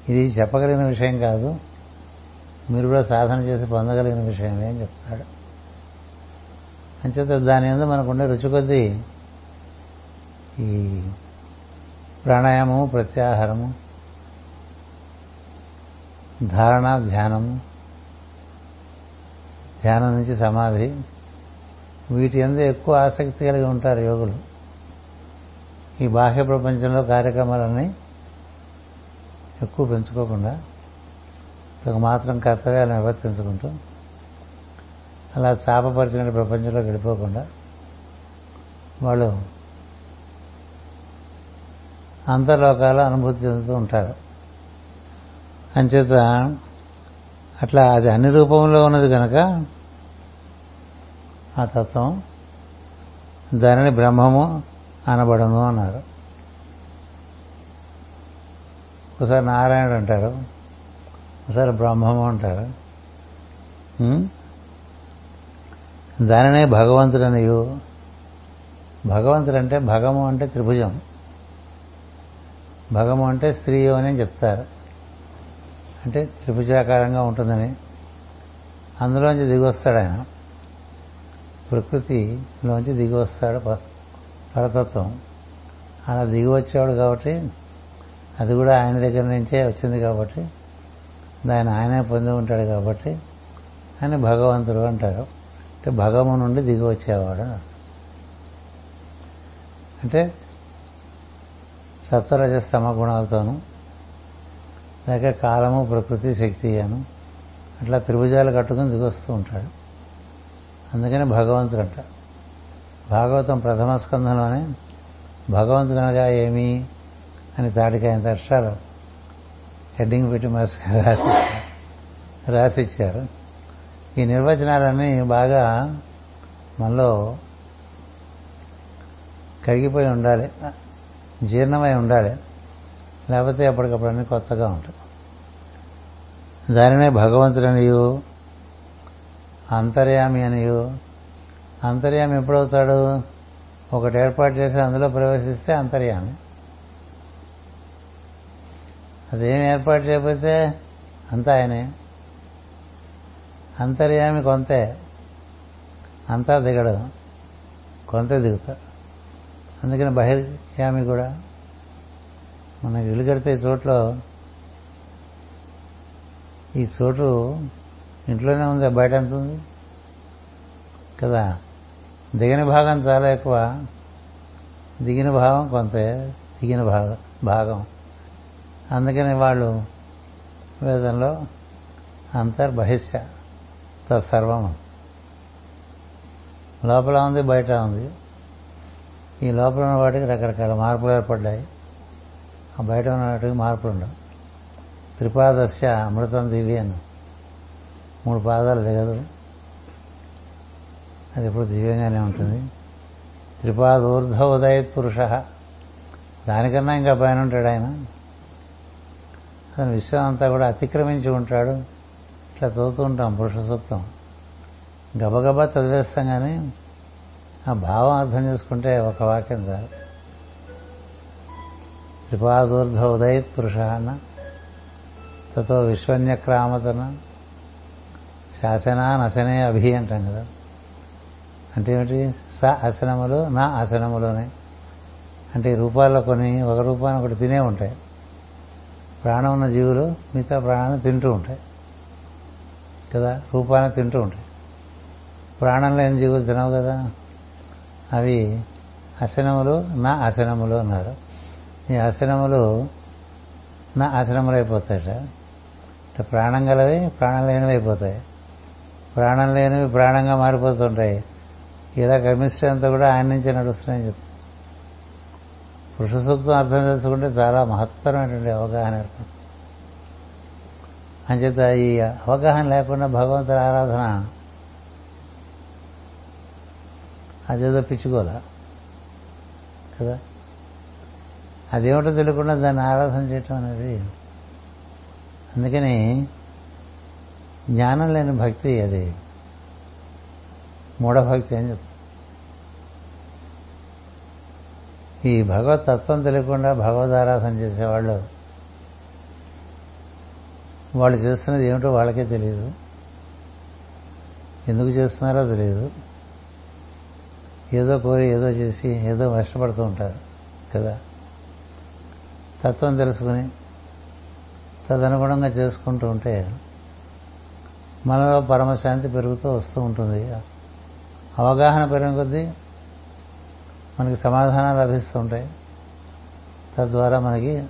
ఇది చెప్పగలిగిన విషయం కాదు మీరు కూడా సాధన చేసి పొందగలిగిన విషయమే అని చెప్తాడు. అంచేత దాని మీద మనకుండే రుచి కొద్దీ ఈ ప్రాణాయామము ప్రత్యాహారము ధారణ ధ్యానము ధ్యానం నుంచి సమాధి. వీటి ఎందు ఎక్కువ ఆసక్తి కలిగి ఉంటారు యోగులు. ఈ బాహ్య ప్రపంచంలో కార్యక్రమాలన్నీ ఎక్కువ పెంచుకోకుండా తగు మాత్రం కర్తవ్యాలు నిర్వర్తించుకుంటూ అలా చాపపరిచిన ప్రపంచంలో గడిపోకుండా వాళ్ళు అంతర్లోకాలు అనుభూతి చెందుతూ ఉంటారు. అంచేత అట్లా అది అన్ని రూపంలో ఉన్నది కనుక ఆ తత్వం దానిని బ్రహ్మము అనబడను అన్నారు. ఒకసారి నారాయణుడు అంటారు ఒకసారి బ్రహ్మము అంటారు. దానినే భగవంతుడనియు. భగవంతుడు అంటే భగము అంటే త్రిభుజం. భగము అంటే స్త్రీ అని చెప్తారు. అంటే త్రిభుజాకారంగా ఉంటుందని. అందులోంచి దిగొస్తాడు ఆయన. ప్రకృతిలోంచి దిగి వస్తాడు పరతత్వం. అలా దిగి వచ్చాడు కాబట్టి అది కూడా ఆయన దగ్గర నుంచే వచ్చింది కాబట్టి దాన్ని ఆయనే పొంది ఉంటాడు కాబట్టి ఆయన భగవంతుడు అంటారు. అంటే భగము నుండి దిగి వచ్చేవాడు అంటే సత్వరజస్తమ గుణాలతోనూ లేక కాలము ప్రకృతి శక్తి అను అట్లా త్రిభుజాలు కట్టుకుని దిగొస్తూ ఉంటాడు. అందుకని భగవంతుడు అంట భాగవతం ప్రథమ స్కంధంలోనే భగవంతుడు అనగా ఏమి అని తాటికాయంత అక్షరాలు హెడ్డింగ్ పెట్టి మస్ రాసి రాసిచ్చారు. ఈ నిర్వచనాలన్నీ బాగా మనలో కరిగిపోయి ఉండాలి. జీర్ణమై ఉండాలి. లేకపోతే ఎప్పటికప్పుడు అన్ని కొత్తగా ఉంటాయి. దానినే భగవంతుడనియు అంతర్యామి అనియు అంతర్యామి ఎప్పుడవుతాడు? ఒకటి ఏర్పాటు చేసి అందులో ప్రవేశిస్తే అంతర్యామి. అదేం ఏర్పాటు చేయకపోతే అంతా ఆయనే. అంతర్యామి కొంతే అంతా దిగడు. కొంత దిగుతాడు. అందుకని బహిర్యామి కూడా మనకి ఇల్లు కడితే చోట్లో ఈ చోటు ఇంట్లోనే ఉంది బయట ఎంత ఉంది? కదా? దిగిన భాగం చాలా ఎక్కువ. దిగిన భాగం కొంత దిగిన భాగం భాగం. అందుకని వాళ్ళు వేదంలో అంతర్బహిష్య తత్సర్వం. లోపల ఉంది బయట ఉంది. ఈ లోపల ఉన్న వాటికి రకరకాల మార్పులు ఏర్పడ్డాయి. ఆ బయట ఉన్న వాటికి మార్పులు ఉండవు త్రిపాదస్య అమృతం దివి అని మూడు పాదాలు దిగదు. అది ఎప్పుడు దివ్యంగానే ఉంటుంది. త్రిపాదూర్ధ ఉదయత్ పురుష. దానికన్నా ఇంకా పైన ఉంటాడు ఆయన. అతను విశ్వం అంతా కూడా అతిక్రమించి ఉంటాడు. ఇట్లా చదువుతూ ఉంటాం పురుష సూక్తం గబగబా చదివేస్తాం కానీ ఆ భావం అర్థం చేసుకుంటే ఒక వాక్యం చాలు. త్రిపాదూర్ధ ఉదయత్ పురుషాన అన్న తతో విశ్వన్యక్రామతన శాసనా నశనే అభి అంటాం కదా. అంటే ఏమిటి? స ఆసనములు నా ఆసనములోనే. అంటే రూపాల్లో కొన్ని ఒక రూపాన్ని ఒకటి తినే ఉంటాయి. ప్రాణం ఉన్న జీవులు మిగతా ప్రాణాన్ని తింటూ ఉంటాయి. కదా? రూపాన్ని తింటూ ఉంటాయి. ప్రాణం లేని జీవులు తినవు కదా? అవి అసనములు నా అసనములు అన్నారు. ఈ అసనములు నా ఆసనములు అయిపోతాయట. ప్రాణం గలవి ప్రాణం లేనివి అయిపోతాయి. ప్రాణం లేనివి ప్రాణంగా మారిపోతుంటాయి. ఇలా కెమిస్ట్రీ అంతా కూడా ఆయన నుంచే నడుస్తున్నాయని చెప్తాను పురుష సూక్తం అర్థం చేసుకుంటే చాలా మహత్తరమైనటువంటి అవగాహన ఏర్పడుతుంది. అంచేత ఈ అవగాహన లేకుండా భగవంతుడి ఆరాధన అదేదో పిచ్చుకోల. కదా? అదేమిటో తెలియకుండా దాన్ని ఆరాధన చేయటం అనేది అందుకని జ్ఞానం లేని భక్తి అది. మూఢభక్తి అని చెప్తుంది ఈ భగవత్ తత్వం తెలియకుండా భగవద్ ఆరాధన చేసేవాళ్ళు వాళ్ళు చేస్తున్నది ఏమిటో వాళ్ళకే తెలియదు ఎందుకు చేస్తున్నారో తెలియదు ఏదో కోరి ఏదో చేసి ఏదో కష్టపడుతూ ఉంటారు కదా. తత్వం తెలుసుకుని తదనుగుణంగా చేసుకుంటూ ఉంటే మనలో పరమశాంతి పెరుగుతూ వస్తూ ఉంటుంది. అవగాహన పెరిగిన కొద్దీ మనకి సమాధానాలు లభిస్తూ ఉంటాయి. తద్వారా మనకి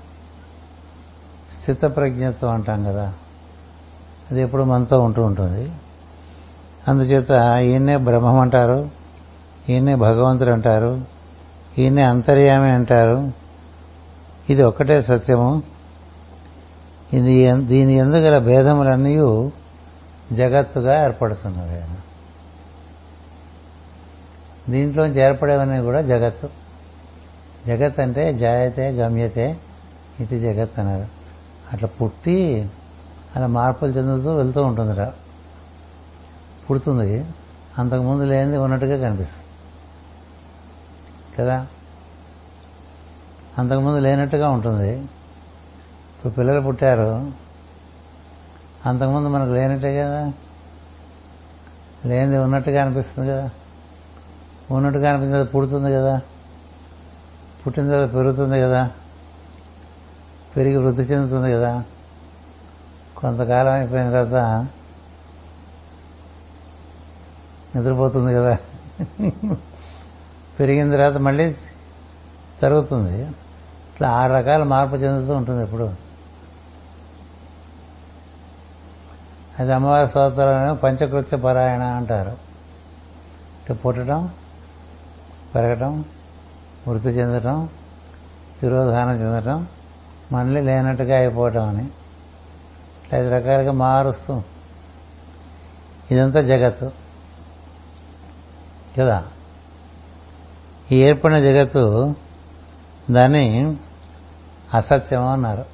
స్థిత ప్రజ్ఞత్వం అంటాం కదా. అది ఎప్పుడు మనతో ఉంటూ ఉంటుంది. అందుచేత ఈయన్నే బ్రహ్మం అంటారు. ఈయనే భగవంతుడు అంటారు. ఈయనే అంతర్యామి అంటారు. ఇది ఒక్కటే సత్యము. ఇది దీని ఎందుగల భేదములన్నీ జగత్తుగా ఏర్పడుతున్నవి దీంట్లోంచి ఏర్పడేవన్నీ కూడా జగత్తు. జగత్ అంటే జాయతే గమ్యతే ఇది జగత్ అన్నారు. అట్లా పుట్టి అలా మార్పులు చెందుతూ వెళ్తూ ఉంటుందిరా. పుడుతుంది. అంతకుముందు లేనిది ఉన్నట్టుగా కనిపిస్తుంది. కదా? అంతకుముందు లేనట్టుగా ఉంటుంది. ఇప్పుడు పిల్లలు పుట్టారు. అంతకుముందు మనకు లేనట్టే కదా? లేనిది ఉన్నట్టుగా అనిపిస్తుంది కదా? ఉన్నట్టుగా అనిపించింది పుడుతుంది కదా? పుట్టిన తర్వాత పెరుగుతుంది కదా? పెరిగి వృద్ధి చెందుతుంది కదా? కొంతకాలం అయిపోయిన తర్వాత నిద్రపోతుంది కదా? పెరిగిన తర్వాత మళ్ళీ తరుగుతుంది. ఇట్లా ఆరు రకాల మార్పు చెందుతూ ఉంటుంది ఎప్పుడు. అది అమ్మవారి స్తోత్రాలను పంచకృత్య పరాయణ అంటారు. ఇట్లా పుట్టడం పెరగటం వృత్తి చెందటం తిరోధానం చెందటం మళ్ళీ లేనట్టుగా అయిపోవటం అని. ఐదు రకాలుగా మారుస్తూ. ఇదంతా జగత్తు. కదా? ఈ ఏర్పడిన జగత్తు దాన్ని అసత్యం అన్నారు.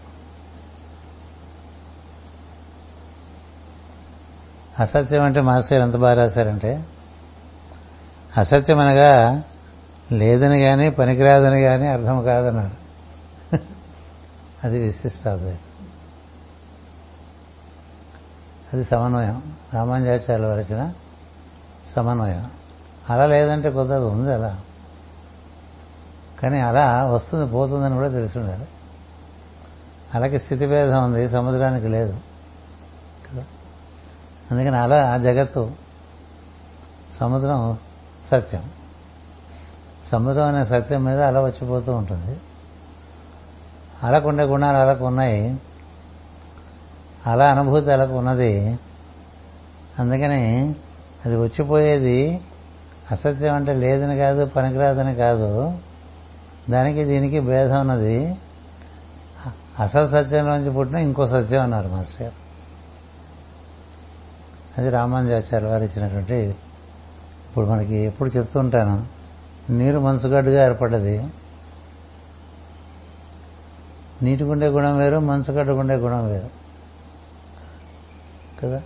అసత్యం అంటే మాస్టర్ ఎంత బాగా రాశారంటే అసత్యం అనగా లేదని కానీ పనికిరాదని కానీ అర్థం కాదన్నారు [LAUGHS] అది విశిష్టాద్వైతం అది సమన్వయం. రామాంజాచార్యులు వరచిన సమన్వయం. అలా లేదంటే కొద్ది ఉంది అలా. కానీ అలా వస్తుంది పోతుందని కూడా తెలిసి ఉండాలి అలాగే స్థితిభేదం ఉంది సముద్రానికి లేదు. కదా? అందుకని అలా జగత్తు సముద్రం సత్యం. సముద్రం అనే సత్యం మీద అలా వచ్చిపోతూ ఉంటుంది. అలాకుండే గుణాలు అలాకు ఉన్నాయి. అలా అనుభూతి అలాకు ఉన్నది. అందుకని అది వచ్చిపోయేది అసత్యం అంటే లేదని కాదు పనికిరాదని కాదు. దానికి దీనికి భేదం ఉన్నది. అసలు సత్యంలోంచి పుట్టిన ఇంకో సత్యం అన్నారు మాస్టర్ గారు. అది రామానుజాచార్య వారు ఇచ్చినటువంటి ఇప్పుడు మనకి ఎప్పుడు చెప్తుంటాను నీరు మంచుగడ్డుగా ఏర్పడ్డది. నీటికుండే గుణం వేరు మంచుగడ్డకుండే గుణం వేరు. కదా?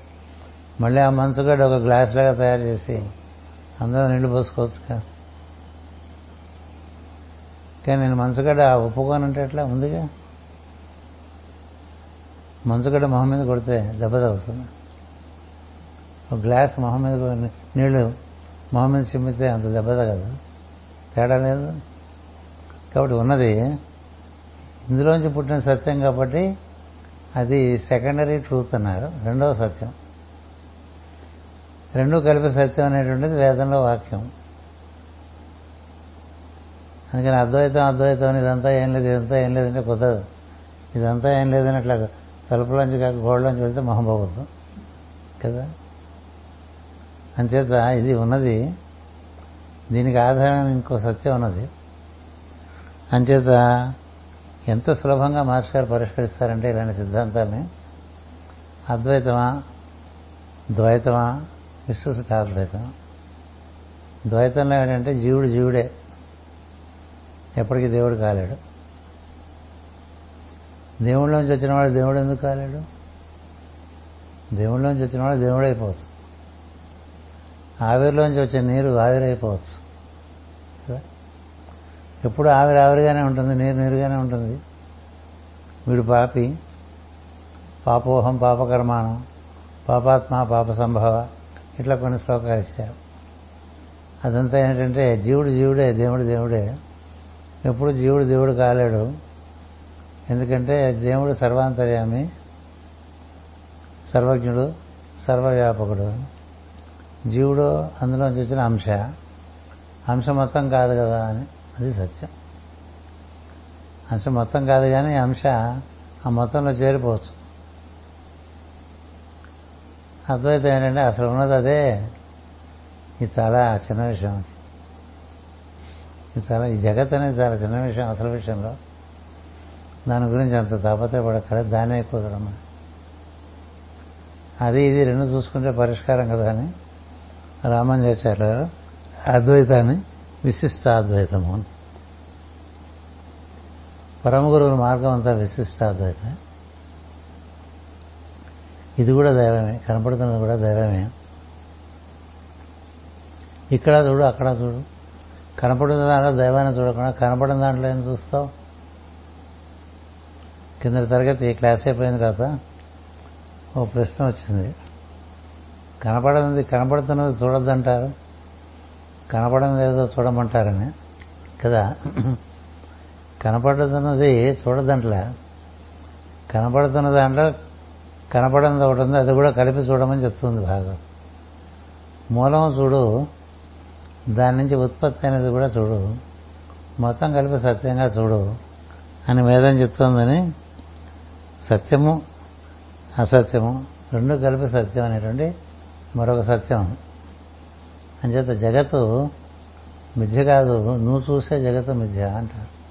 మళ్ళీ ఆ మంచుగడ్డ ఒక గ్లాస్ లాగా తయారు చేసి అందరూ నీళ్ళు పోసుకోవచ్చు కదా? కానీ నేను మంచుగడ్డ ఒప్పుకోనంటే ఎట్లా? ఉందిగా? మంచుగడ్డ మొహం మీద కొడితే దెబ్బ తగ్గుతుంది ఒక గ్లాస్ మొహం మీద నీళ్ళు మొహం మీద చిమ్మితే అంత దెబ్బ తగదు తేడా లేదు. కాబట్టి ఉన్నది ఇందులోంచి పుట్టిన సత్యం కాబట్టి అది సెకండరీ ట్రూత్ అన్నారు. రెండవ సత్యం. రెండూ కలిపి సత్యం అనేటువంటిది వేదంలో వాక్యం. అందుకని అద్వైతం అద్వైతం ఇదంతా ఏం లేదు ఇదంతా ఏం లేదంటే కుదరదు. ఇదంతా ఏం లేదని అట్లా తలుపులోంచి కాక గోడలోంచి వెళ్తే మహంభవద్దు కదా? అంచేత ఇది ఉన్నది. దీనికి ఆధారమైన ఇంకో సత్యం ఉన్నది. అంచేత ఎంత సులభంగా మాస్టర్ గారు పరిష్కరిస్తారంటే ఇలాంటి సిద్ధాంతాన్ని? అద్వైతమా? ద్వైతమా? విశ్వసితాద్వైతమా ద్వైతంలో ఏంటంటే జీవుడు జీవుడే. ఎప్పటికీ దేవుడు కాలేడు. దేవుళ్ళలోంచి వచ్చిన వాడు దేవుడు ఎందుకు కాలేడు? దేవుళ్ళలోంచి వచ్చిన వాడు దేవుడు అయిపోవచ్చు. ఆవిరిలోంచి వచ్చే నీరు ఆవిరైపోవచ్చు ఎప్పుడు ఆవిరి ఆవిరిగానే ఉంటుంది నీరు నీరుగానే ఉంటుంది. వీడు పాపి పాపోహం పాపకర్మానం పాపాత్మ పాప సంభవ ఇట్లా కొన్ని శ్లోకాలు ఇచ్చారు. అదంతా ఏంటంటే జీవుడు జీవుడే దేవుడు దేవుడే. ఎప్పుడు జీవుడు దేవుడు కాలేడు. ఎందుకంటే దేవుడు సర్వాంతర్యామి సర్వజ్ఞుడు సర్వవ్యాపకుడు. జీవుడు అందులో చూసిన అంశ. అంశ మొత్తం కాదు కదా అని. అది సత్యం. అంశ మొత్తం కాదు కానీ అంశ ఆ మొత్తంలో చేరిపోవచ్చు. అద్వైతం ఏంటంటే అసలు ఉన్నది అదే. ఇది చాలా చిన్న విషయం. చాలా ఈ జగత్ అనేది చాలా చిన్న విషయం అసలు విషయంలో. దాని గురించి అంత తాపత్రపడక్కడ దానే ఎక్కువ అది ఇది రెండు చూసుకుంటే పరిష్కారం కదా అని రామాంజాచార్య గారు అద్వైతాన్ని విశిష్ట అద్వైతము అని. పరమ గురువుల మార్గం అంతా విశిష్ట అద్వైతం ఇది కూడా దైవమే కనపడుతున్నది కూడా దైవమే. ఇక్కడ చూడు అక్కడ చూడు. కనపడిన దాంట్లో దైవాన్ని చూడకుండా కనపడిన దాంట్లో ఏం చూస్తావు? కింద తరగతి క్లాస్ అయిపోయిన తర్వాత ఓ ప్రశ్న వచ్చింది. కనపడనిది కనపడుతున్నది చూడొద్దంటారు? కనపడనిది ఏదో చూడమంటారని. కదా? కనపడుతున్నది చూడదంట్లే కనపడుతున్న దాంట్లో కనపడనిది ఒకటి ఉంది అది కూడా కలిపి చూడమని చెప్తుంది బాగా మూలం చూడు దాని నుంచి ఉత్పత్తి అనేది కూడా చూడు. మొత్తం కలిపి సత్యంగా చూడు అని వేదం చెప్తోందని సత్యము అసత్యము రెండు కలిపి సత్యం అనేటువంటి మరొక సత్యం. అంచేత జగత్తు మిథ్య కాదు నువ్వు చూసే జగత్తు మిథ్య అంటారు.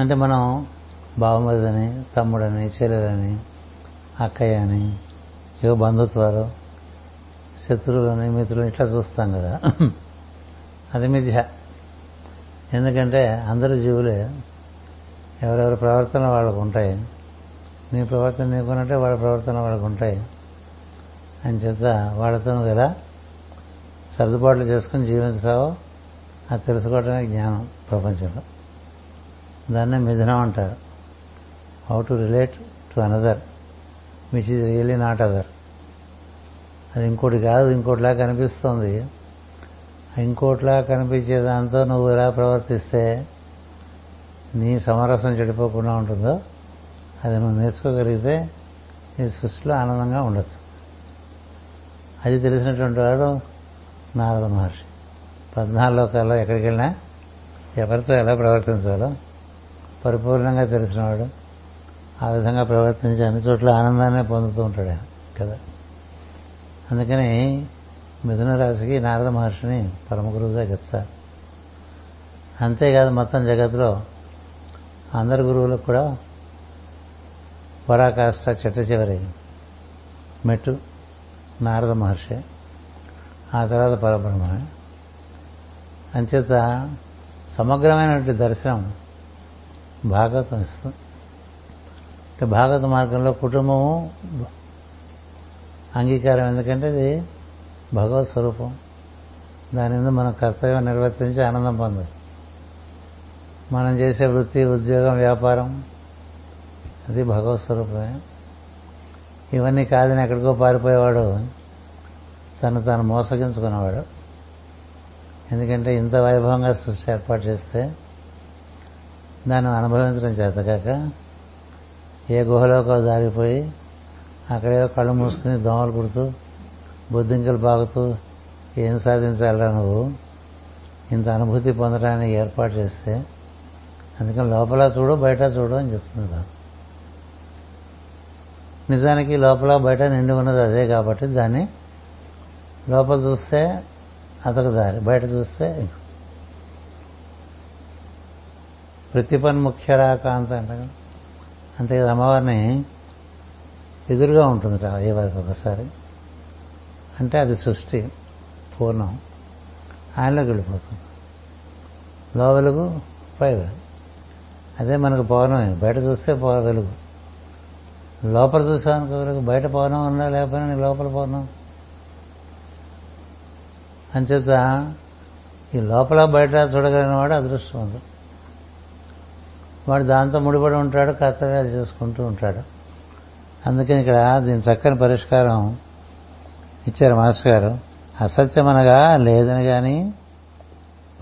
అంటే మనం బావమరిదని తమ్ముడని చెల్లెలని అక్కయ్య అని ఏవో బంధుత్వాలు శత్రువులని మిత్రులు ఇట్లా చూస్తాం కదా. అది మిథ్య. ఎందుకంటే అందరూ జీవులే. ఎవరెవరి ప్రవర్తన వాళ్ళకు ఉంటాయి. నీ ప్రవర్తన నీకున్నట్టే వాళ్ళ ప్రవర్తన వాళ్ళకు ఉంటాయి. అని చేత వాళ్ళతో నువ్వు ఎలా సర్దుబాట్లు చేసుకుని జీవించావో అది తెలుసుకోవటమే జ్ఞానం ప్రపంచంలో. దాన్నే మిథునం అంటారు. How to relate to another which is really not other అది ఇంకోటి కాదు ఇంకోటిలా కనిపిస్తుంది. ఇంకోటిలా కనిపించే దాంతో నువ్వు ఎలా ప్రవర్తిస్తే నీ సమరసం చెడిపోకుండా ఉంటుందో అది నువ్వు నేర్చుకోగలిగితే నీ సృష్టిలో ఆనందంగా ఉండొచ్చు. అది తెలిసినటువంటి వాడు నారద మహర్షి. పద్నాలుగు లోకాల్లో ఎక్కడికి వెళ్ళినా ఎవరితో ఎలా ప్రవర్తించాలో పరిపూర్ణంగా తెలిసినవాడు ఆ విధంగా ప్రవర్తించి అన్ని చోట్ల ఆనందాన్ని పొందుతూ ఉంటాడు కదా? అందుకని మిథున రాశికి నారద మహర్షిని పరమ గురువుగా చెప్తారు. అంతేకాదు మొత్తం జగత్తులో అందరి గురువులకు కూడా పరాకాష్ట చెట్ట చివరి మెట్టు నారద మహర్షి ఆ తర్వాత పరబ్రహ్మ. అంచేత సమగ్రమైనటువంటి దర్శనం భాగవతం ఇస్తుంది. అంటే భాగవత మార్గంలో కుటుంబము అంగీకారం. ఎందుకంటే ఇది భగవత్ స్వరూపం. దాని మీద మనం కర్తవ్యం నిర్వర్తించి ఆనందం పొందచ్చు. మనం చేసే వృత్తి ఉద్యోగం వ్యాపారం అది భగవత్ స్వరూపమే. ఇవన్నీ కాదని ఎక్కడికో పారిపోయేవాడు తను తాను మోసగించుకునేవాడు. ఎందుకంటే ఇంత వైభవంగా సృష్టి ఏర్పాటు చేస్తే దాన్ని అనుభవించడం చేతకాక ఏ గుహలోకో దారిపోయి అక్కడేదో కళ్ళు మూసుకుని దోమలు కుడుతూ బొద్దింకలు బాగుతూ ఏం సాధించాలరా నువ్వు? ఇంత అనుభూతి పొందడానికి ఏర్పాటు చేస్తే అందుకని లోపల చూడు బయట చూడు అని చెప్తుంది నిజానికి లోపల బయట నిండి ఉన్నది అదే కాబట్టి దాన్ని లోపల చూస్తే అతకు దారి బయట చూస్తే ప్రతిపన్ముఖ్యరాకాంత అంటే అంతే కదా అమ్మవారిని ఎదురుగా ఉంటుంది రా ఒకసారి. అంటే అది సృష్టి పూర్ణం. ఆయనలోకి వెళ్ళిపోతుంది. లోవెలుగు పై వెలుగు అదే మనకు పౌర్ణమే బయట చూస్తే పౌ వెలుగు లోపల చూసామనుకో వెలుగు. బయట పౌర్ణం ఉన్నా లేకపోయినా నీ లోపల పౌర్ణం? అంచేత ఈ లోపల బయట చూడగలిగిన వాడు అదృష్టవంతుడు. వాడు దాంతో ముడిపడి ఉంటాడు కర్తవ్యాలు చేసుకుంటూ ఉంటాడు. అందుకని ఇక్కడ దీని చక్కని పరిష్కారం ఇచ్చారు మాస్టర్ గారు. అసత్యం అనగా లేదని కానీ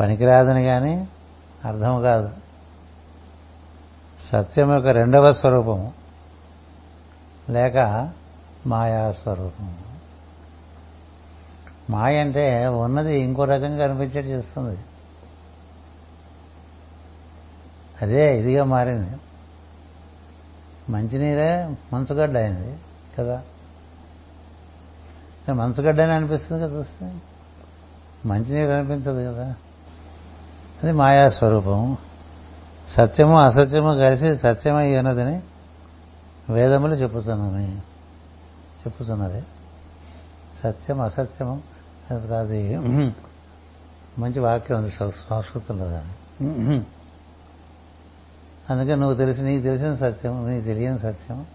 పనికిరాదని కానీ అర్థం కాదు. సత్యం యొక్క రెండవ స్వరూపము లేక మాయా స్వరూపం. మాయ అంటే ఉన్నది ఇంకో రకంగా అనిపించేట్టు చేస్తుంది. అదే ఇదిగా మారింది. మంచినీరే మంచుగడ్డ అయింది కదా. మంచుగడ్డ అని అనిపిస్తుంది కదా చూస్తే? మంచినీరు అనిపించదు కదా. అది మాయా స్వరూపం సత్యము అసత్యము కలిసి సత్యమై ఉన్నదని వేదములు చెప్పుతున్నవి. చెప్పుతున్నది. సత్యం అసత్యము అది మంచి వాక్యం ఉంది సంస్కృతంలో దాన్ని అందుకే నువ్వు తెలిసి నీకు తెలిసిన సత్యం నీకు తెలియని సత్యం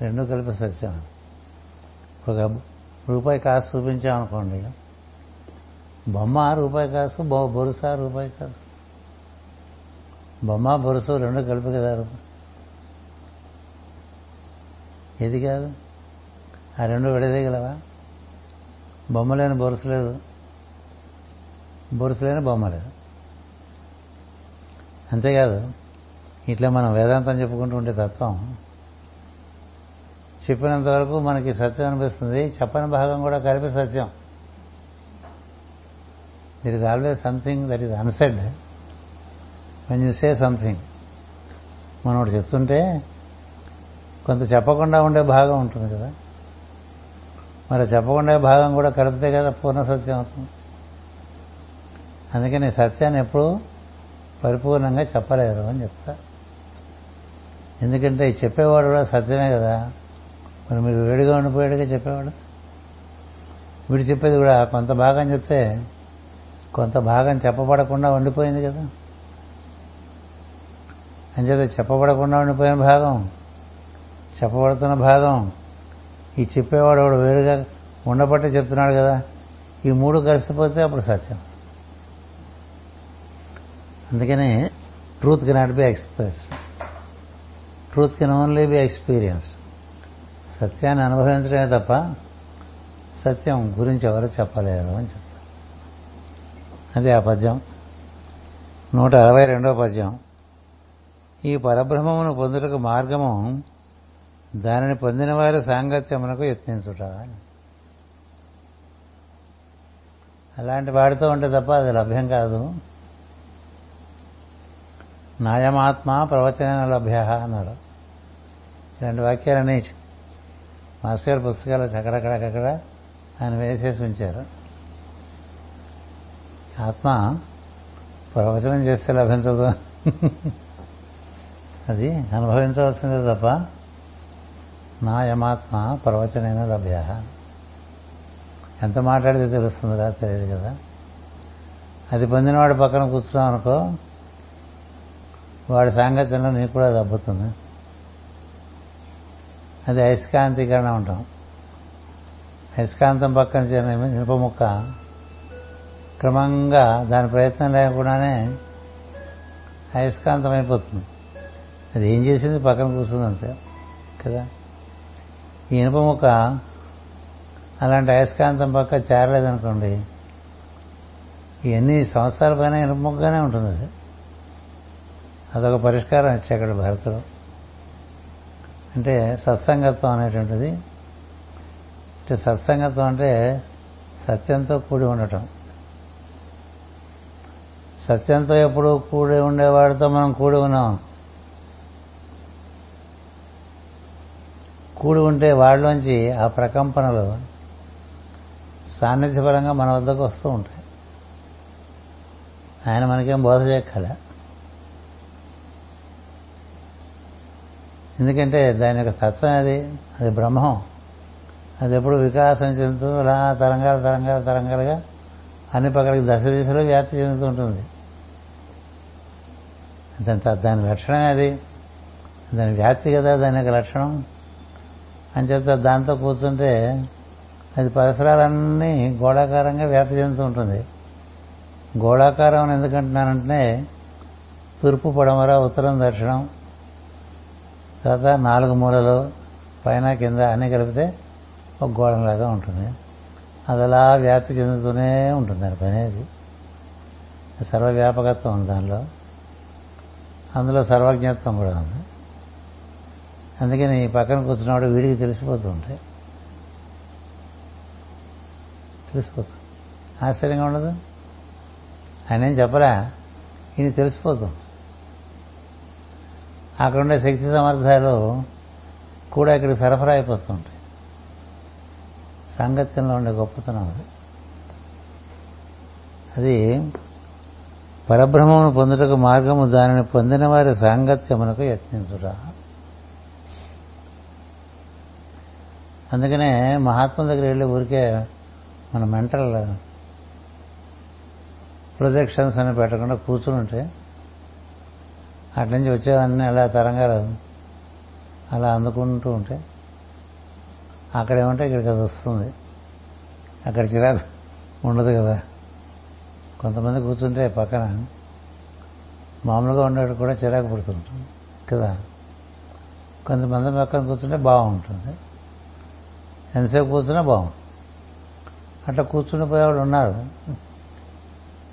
రెండు కలిపి సత్యం ఒక రూపాయి కాసు చూపించామనుకోండి బొమ్మ రూపాయి కాసు బొరుస రూపాయి కాసు. బొమ్మ బొరుసు రెండు కలిపి కదా రూపాయి ఏది కాదు? ఆ రెండు విడదీయగలవా బొమ్మ లేని బొరుసు లేదు. బొరుసు లేని బొమ్మ లేదు. అంతేకాదు ఇట్లా మనం వేదాంతం చెప్పుకుంటూ ఉండే తత్వం. చెప్పినంత వరకు మనకి సత్యం అనిపిస్తుంది. చెప్పని భాగం కూడా కలిపి సత్యం. That is always something that is unsaid when you say something మనం ఒకటి చెప్తుంటే కొంత చెప్పకుండా ఉండే భాగం ఉంటుంది కదా. మరి చెప్పకుండా భాగం కూడా కలిపితే కదా పూర్ణ సత్యం అవుతుంది. అందుకని సత్యాన్ని ఎప్పుడూ పరిపూర్ణంగా చెప్పలేరు అని చెప్తా. ఎందుకంటే చెప్పేవాడు కూడా సత్యమే కదా. మరి మీరు వేడిగా ఉండిపోయాడుగా చెప్పేవాడు? వీడు చెప్పేది కూడా కొంత భాగం చెప్తే కొంత భాగం చెప్పబడకుండా ఉండిపోయింది కదా. అంచేత చెప్పబడకుండా ఉండిపోయిన భాగం చెప్పబడుతున్న భాగం ఈ చెప్పేవాడు వాడు వేరుగా ఉండబట్టే చెప్తున్నాడు కదా. ఈ మూడు కలిసిపోతే అప్పుడు సత్యం. అందుకని truth cannot be expressed truth can only be experience సత్యాన్ని అనుభవించడమే తప్ప సత్యం గురించి ఎవరు చెప్పలేరు అని చెప్తారు. అదే ఆ పద్యం. నూట అరవై రెండవ పద్యం. ఈ పరబ్రహ్మమును పొందుటకు మార్గము దానిని పొందిన వారి సాంగత్యమునకు యత్నించుట. అలాంటి వాడితో ఉంటే తప్ప అది లభ్యం కాదు. నాయమాత్మ ప్రవచన లభ్య అన్నారు. రెండు వాక్యాలని మాస్టర్ గారి పుస్తకాలు చక్కడక్కడక్కడ ఆయన వేసేసి ఉంచారు. ఆత్మ ప్రవచనం చేస్తే లభించదు. అది అనుభవించవలసిందే తప్ప నాయమాత్మ ప్రవచనైన లభ్య. ఎంత మాట్లాడితే తెలుస్తుందిరా తెలియదు కదా. అది పొందినవాడి పక్కన కూర్చున్నాం అనుకో వాడి సాంగత్యంలో నీకు కూడా దబ్బుతుంది. అది అయస్కాంతీకరణ ఉంటాం అయస్కాంతం పక్కన చేరిన ఇనుప ముక్క క్రమంగా దాని ప్రయత్నం లేకుండానే అయస్కాంతం అయిపోతుంది. అది ఏం చేసింది? పక్కన కూర్చుంది అంతే కదా? ఈ ఇనుప ముక్క అలాంటి అయస్కాంతం పక్క చేరలేదనుకోండి ఎన్ని సంవత్సరాల పైన ఇనుప ముక్కగానే ఉంటుంది అది. అదొక పరిష్కారం ఇచ్చాడు భరతుడు. అంటే సత్సంగత్వం అనేటువంటిది. అంటే సత్సంగత్వం అంటే సత్యంతో కూడి ఉండటం. సత్యంతో ఎప్పుడు కూడి ఉండేవాడితో మనం కూడి ఉన్నాం. కూడి ఉంటే వాళ్ళలోంచి ఆ ప్రకంపనలు సాన్నిధ్యపరంగా మన వద్దకు వస్తూ ఉంటాయి. ఆయన మనకేం బోధ చేయక్కలే ఎందుకంటే దాని యొక్క తత్వం అది అది బ్రహ్మం. అది ఎప్పుడు వికాసం చెందుతూ అలా తరంగాలు తరంగాలు తరంగాలుగా అన్ని పక్కలకి దశ దిశలో వ్యాప్తి చెందుతూ ఉంటుంది. దాని దాని లక్షణమే అది. దాని వ్యాప్తి కదా దాని యొక్క లక్షణం. అంచేత దాంతో కూర్చుంటే అది పరిసరాలన్నీ గోళాకారంగా వ్యాప్తి చెందుతూ ఉంటుంది. గోళాకారం అని ఎందుకంటున్నానంటే తూర్పు పడమర ఉత్తరం దక్షిణం తర్వాత నాలుగు మూలలు పైన కింద అన్ని కలిపితే ఒక గోడంలాగా ఉంటుంది. అది అలా వ్యాప్తి చెందుతూనే ఉంటుంది దాని పని అది. సర్వవ్యాపకత్వం ఉంది దానిలో. అందులో సర్వజ్ఞత్వం కూడా ఉంది. అందుకని ఈ పక్కన కూర్చున్నవాడు వీడికి తెలిసిపోతూ ఉంటాయి తెలిసిపోతుంది ఆశ్చర్యంగా ఉండదు? ఆయన ఏం చెప్పరా ఈయన తెలిసిపోతుంది అక్కడ ఉండే శక్తి సమర్థాలు కూడా ఇక్కడికి సరఫరా అయిపోతుంటాయి. సాంగత్యంలో ఉండే గొప్పతనం అది. అది పరబ్రహ్మమును పొందుటకు మార్గము దానిని పొందిన వారి సాంగత్యమునకు యత్నించుట. అందుకనే మహాత్మ దగ్గర వెళ్ళి ఊరికే మన మెంటల్ ప్రొజెక్షన్స్ అని పెట్టకుండా కూర్చుని ఉంటే అట్ల నుంచి వచ్చేవన్నీ అలా తరంగాలు అలా అందుకుంటూ ఉంటే అక్కడ ఏమంటే ఇక్కడికి అది వస్తుంది. అక్కడ చిరాకు ఉండదు కదా. కొంతమంది కూర్చుంటే పక్కన మామూలుగా ఉండేటప్పుడు కూడా చిరాకు పుడుతుంటుంది కదా. కొంతమంది పక్కన కూర్చుంటే బాగుంటుంది. ఎంతసేపు కూర్చున్నా బాగుంటుంది. అట్లా కూర్చుని పోయేవాళ్ళు ఉన్నారు.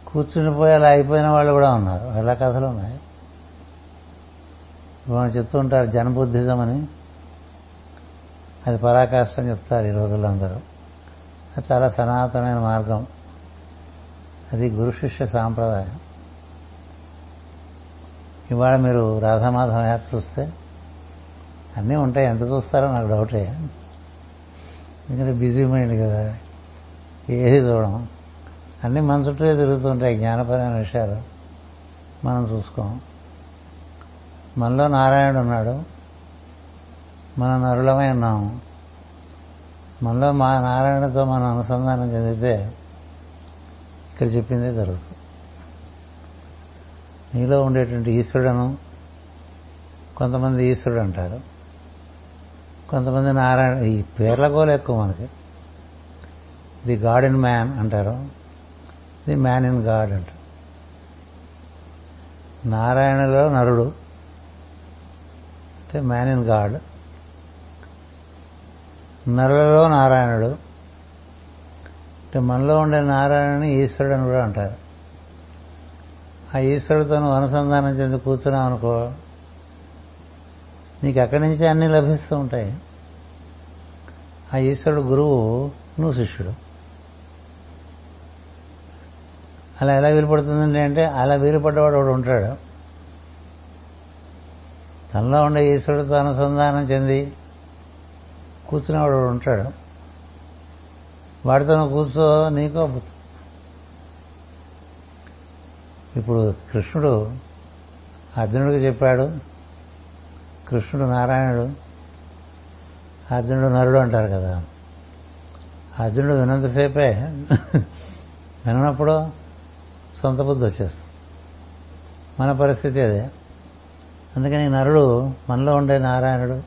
కూర్చుని పోయి అలా అయిపోయిన వాళ్ళు కూడా ఉన్నారు. ఎలా కథలు ఉన్నాయి. మనం చెప్తూ ఉంటారు జనబుద్ధిజం అని అది పరాకాష్టం చెప్తారు ఈ రోజుల్లో అందరూ. అది చాలా సనాతనమైన మార్గం. అది గురు శిష్య సాంప్రదాయం. ఇవాళ మీరు రాధామాధవ యాప్ చూస్తే అన్నీ ఉంటాయి. ఎంత చూస్తారో నాకు డౌటే. ఎందుకంటే బిజీ మైండ్ కదా. ఏది చూడం. అన్నీ మన చుట్టూ తిరుగుతుంటాయి జ్ఞానపరమైన విషయాలు. మనం చూసుకోం. మనలో నారాయణుడు ఉన్నాడు. మన నరులమై ఉన్నాము. మనలో మా నారాయణతో మనం అనుసంధానం చెందితే ఇక్కడ చెప్పిందే జరుగుతుంది. నీలో ఉండేటువంటి ఈశ్వరుడను కొంతమంది ఈశ్వరుడు అంటారు. కొంతమంది నారాయణ ఈ పేర్ల గోలు ఎక్కువ మనకి. ది గాడ్ ఇన్ మ్యాన్ అంటారు. ది మ్యాన్ ఇన్ గాడ్ అంటారు. నారాయణలో నరుడు. అంటే మ్యాన్ ఇన్ గాడ్. నరులలో నారాయణుడు. అంటే మనలో ఉండే నారాయణని ఈశ్వరుడు అని కూడా అంటారు. ఆ ఈశ్వరుడితోనూ అనుసంధానం చెంది కూర్చున్నావు అనుకో నీకు అక్కడి నుంచి అన్నీ లభిస్తూ ఉంటాయి. ఆ ఈశ్వరుడు గురువు నువ్వు శిష్యుడు. అలా ఎలా వీలుపడుతుందండి అంటే అలా వీలుపడ్డవాడు ఒకడు ఉంటాడు. తనలో ఉండే ఈశ్వరుడితో అనుసంధానం చెంది కూర్చునేవాడు ఉంటాడు. వాడితో కూర్చో నీకో ఇప్పుడు కృష్ణుడు అర్జునుడికి చెప్పాడు కృష్ణుడు నారాయణుడు అర్జునుడు నరుడు అంటారు కదా. అర్జునుడు వినంతసేపే వినప్పుడు సొంత బుద్ధి వచ్చేస్తుంది. మన పరిస్థితి అదే. అందుకని నరుడు మనలో ఉండే నారాయణుడు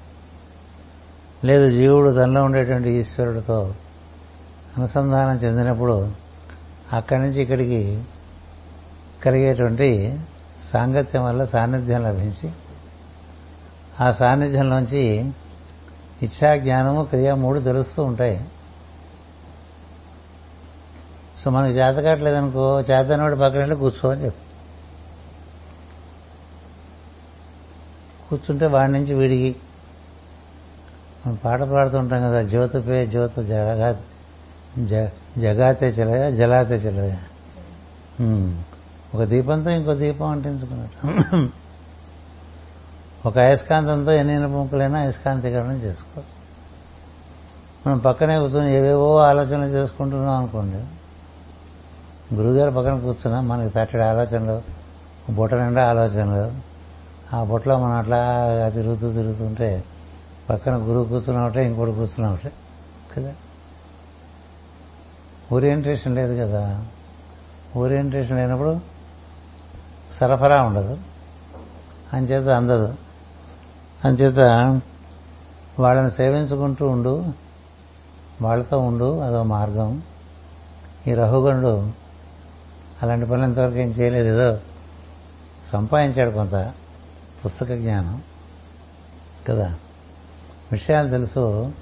లేదు జీవుడు తనలో ఉండేటువంటి ఈశ్వరుడితో అనుసంధానం చెందినప్పుడు అక్కడి నుంచి ఇక్కడికి కలిగేటువంటి సాంగత్యం వల్ల సాన్నిధ్యం లభించి ఆ సాన్నిధ్యంలోంచి ఇచ్చా జ్ఞానము క్రియ మూడు తెలుస్తూ ఉంటాయి. సో మనకు చేత కావట్లేదనుకో చేతనోడు పక్కన వెళ్ళి కూర్చోని చెప్పు. కూర్చుంటే వాడి నుంచి వీడికి మనం పాట పాడుతుంటాం కదా జ్యోతిపే జ్యోత జగా జగాతే చెలయ జలాతే చెలయ. ఒక దీపంతో ఇంకో దీపం అంటించుకున్నట్టు. ఒక అయస్కాంతంతో ఎన్ని ముక్కలైనా అయస్కాంతీకరణం చేసుకో. మనం పక్కనే కూర్చొని ఏవేవో ఆలోచనలు చేసుకుంటున్నాం అనుకోండి. గురుగారు పక్కన కూర్చున్నా మనకి తట్టడి ఆలోచనలు బుట్ట నిండా ఆలోచనలు ఆ బుట్టలో మనం అట్లా తిరుగుతూ తిరుగుతుంటే పక్కన గురువు కూర్చున్నావుటే ఇంకోటి కూర్చున్నావుటే కదా? ఓరియంటేషన్ లేదు కదా. ఓరియంటేషన్ లేనప్పుడు సరఫరా ఉండదు. అంచేత అందదు. అంచేత వాళ్ళని సేవించుకుంటూ ఉండు వాళ్ళతో ఉండు అదో మార్గం. ఈ రహుగణుడు అలాంటి పనులు ఇంతవరకు ఏం చేయలేదు. ఏదో సంపాదించాడు కొంత. పుస్తక జ్ఞానం. కదా? విషయాలు తెలుసు.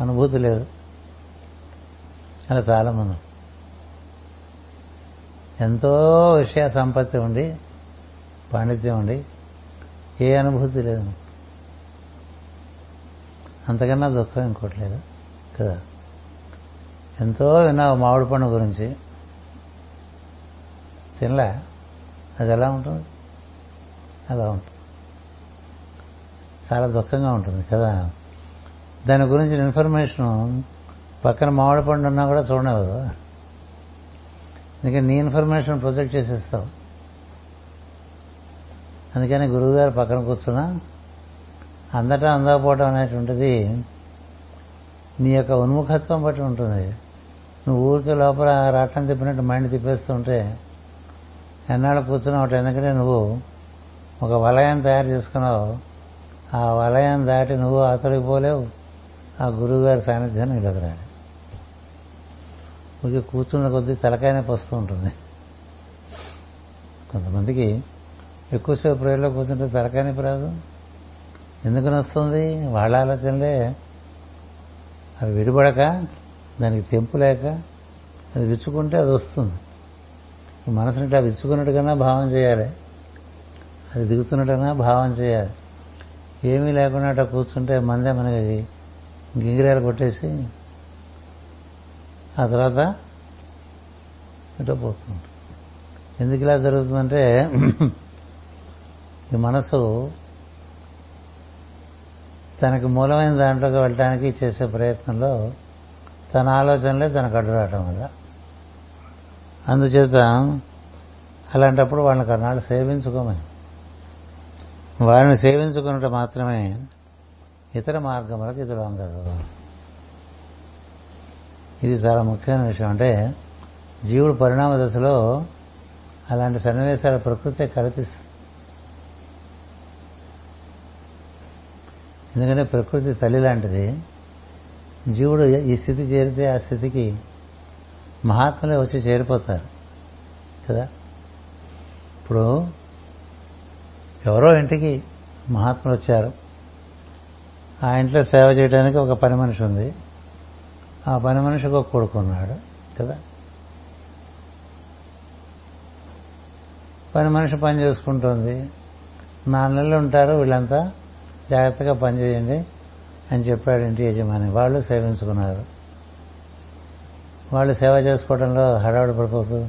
అనుభూతి లేదు. అలా చాలామంది. ఎంతో విషయ సంపత్తి ఉండి పాండిత్యం ఉండి ఏ అనుభూతి లేదు. అంతకన్నా దుఃఖం ఇంకోటి లేదు. కదా? ఎంతో విన్నావు మామిడి పండు గురించి. తినలే? అది ఎలా ఉంటుంది? అలా ఉంటుంది. చాలా దుఃఖంగా ఉంటుంది కదా. దాని గురించి ఇన్ఫర్మేషన్ పక్కన మామిడి పండు ఉన్నా కూడా చూడలేదు అందుకని నీ ఇన్ఫర్మేషన్ ప్రొజెక్ట్ చేసేస్తావు. అందుకని గురువుగారు పక్కన కూర్చున్నా అందటా అందకపోవడం అనేటువంటిది నీ యొక్క ఉన్ముఖత్వం బట్టి ఉంటుంది. నువ్వు ఊరికి లోపల రాటం తిప్పినట్టు మైండ్ తిప్పేస్తుంటే ఎన్నాళ్ళు కూర్చున్నావు ఎందుకంటే నువ్వు ఒక వలయం తయారు చేసుకున్నావు. ఆ వలయం దాటి నువ్వు అతడికి పోలేవు. ఆ గురువుగారి సాన్నిధ్యం ఇలాగ రాలి ఊరికి కూర్చున్న కొద్దీ తలకాయనే వస్తూ ఉంటుంది. కొంతమందికి ఎక్కువసేపు ప్రేయర్లో కూర్చుంటే తలకాయని రాదు ఎందుకని వస్తుంది వాళ్ళ ఆలోచనలే. అవి విడిపడక దానికి తెంపు లేక అది విచ్చుకుంటే అది వస్తుంది. మనసుని ఇట్లా విచ్చుకున్నట్టుగానే భావం చేయాలి. అది దిగుతున్నట్టుగా భావం చేయాలి. ఏమీ లేకుండా అట్లా కూర్చుంటే మందే మనకి గింగిరాలు కొట్టేసి ఆ తర్వాత ఇటో పోతుంది. ఎందుకు ఇలా జరుగుతుందంటే ఈ మనసు తనకి మూలమైన దాంట్లోకి వెళ్ళడానికి చేసే ప్రయత్నంలో తన ఆలోచనలే తనకు అడ్డు రావటం వల్ల. అందుచేత అలాంటప్పుడు వాళ్ళని కన్నాళ్ళు సేవించుకోమని. వారిని సేవించుకున్నట్టు మాత్రమే ఇతర మార్గములకు ఇతరు అందరు ఇది చాలా ముఖ్యమైన విషయం. అంటే జీవుడు పరిణామ దశలో అలాంటి సన్నివేశాల ప్రకృతి కల్పిస్తుంది. ఎందుకంటే ప్రకృతి తల్లి లాంటిది. జీవుడు ఈ స్థితి చేరితే ఆ స్థితికి మహాత్ములే వచ్చి చేరిపోతారు. కదా? ఇప్పుడు ఎవరో ఇంటికి మహాత్ములు వచ్చారు. ఆ ఇంట్లో సేవ చేయడానికి ఒక పని మనిషి ఉంది. ఆ పని మనిషికి ఒక కొడుకున్నాడు కదా? పని మనిషి పని చేసుకుంటుంది. నాలుగు నెలలు ఉంటారు వీళ్ళంతా జాగ్రత్తగా పనిచేయండి అని చెప్పాడు ఇంటి యజమాని. వాళ్ళు సేవించుకున్నారు. వాళ్ళు సేవ చేసుకోవడంలో హడావుడి పడిపోతూ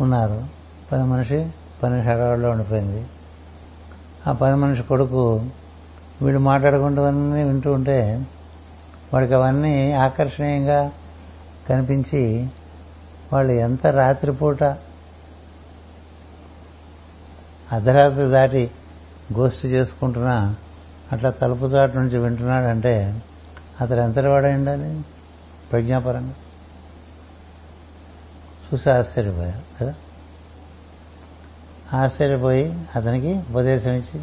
ఉన్నారు. పని మనిషి పని హడావుడిలో ఉండిపోయింది. ఆ పని మనిషి కొడుకు వీడు మాట్లాడుకుంటూవన్నీ వింటూ ఉంటే వాడికి అవన్నీ ఆకర్షణీయంగా కనిపించి వాళ్ళు ఎంత రాత్రిపూట అర్ధరాత్రి దాటి గోష్ఠి చేసుకుంటున్నా అట్లా తలుపు చాటు నుంచి వింటున్నాడంటే అతడు ఎంతటి వాడై ఉండాలి? ప్రజ్ఞాపరంగా. చూసి ఆశ్చర్యపోయారు కదా? ఆశ్చర్యపోయి అతనికి ఉపదేశం ఇచ్చి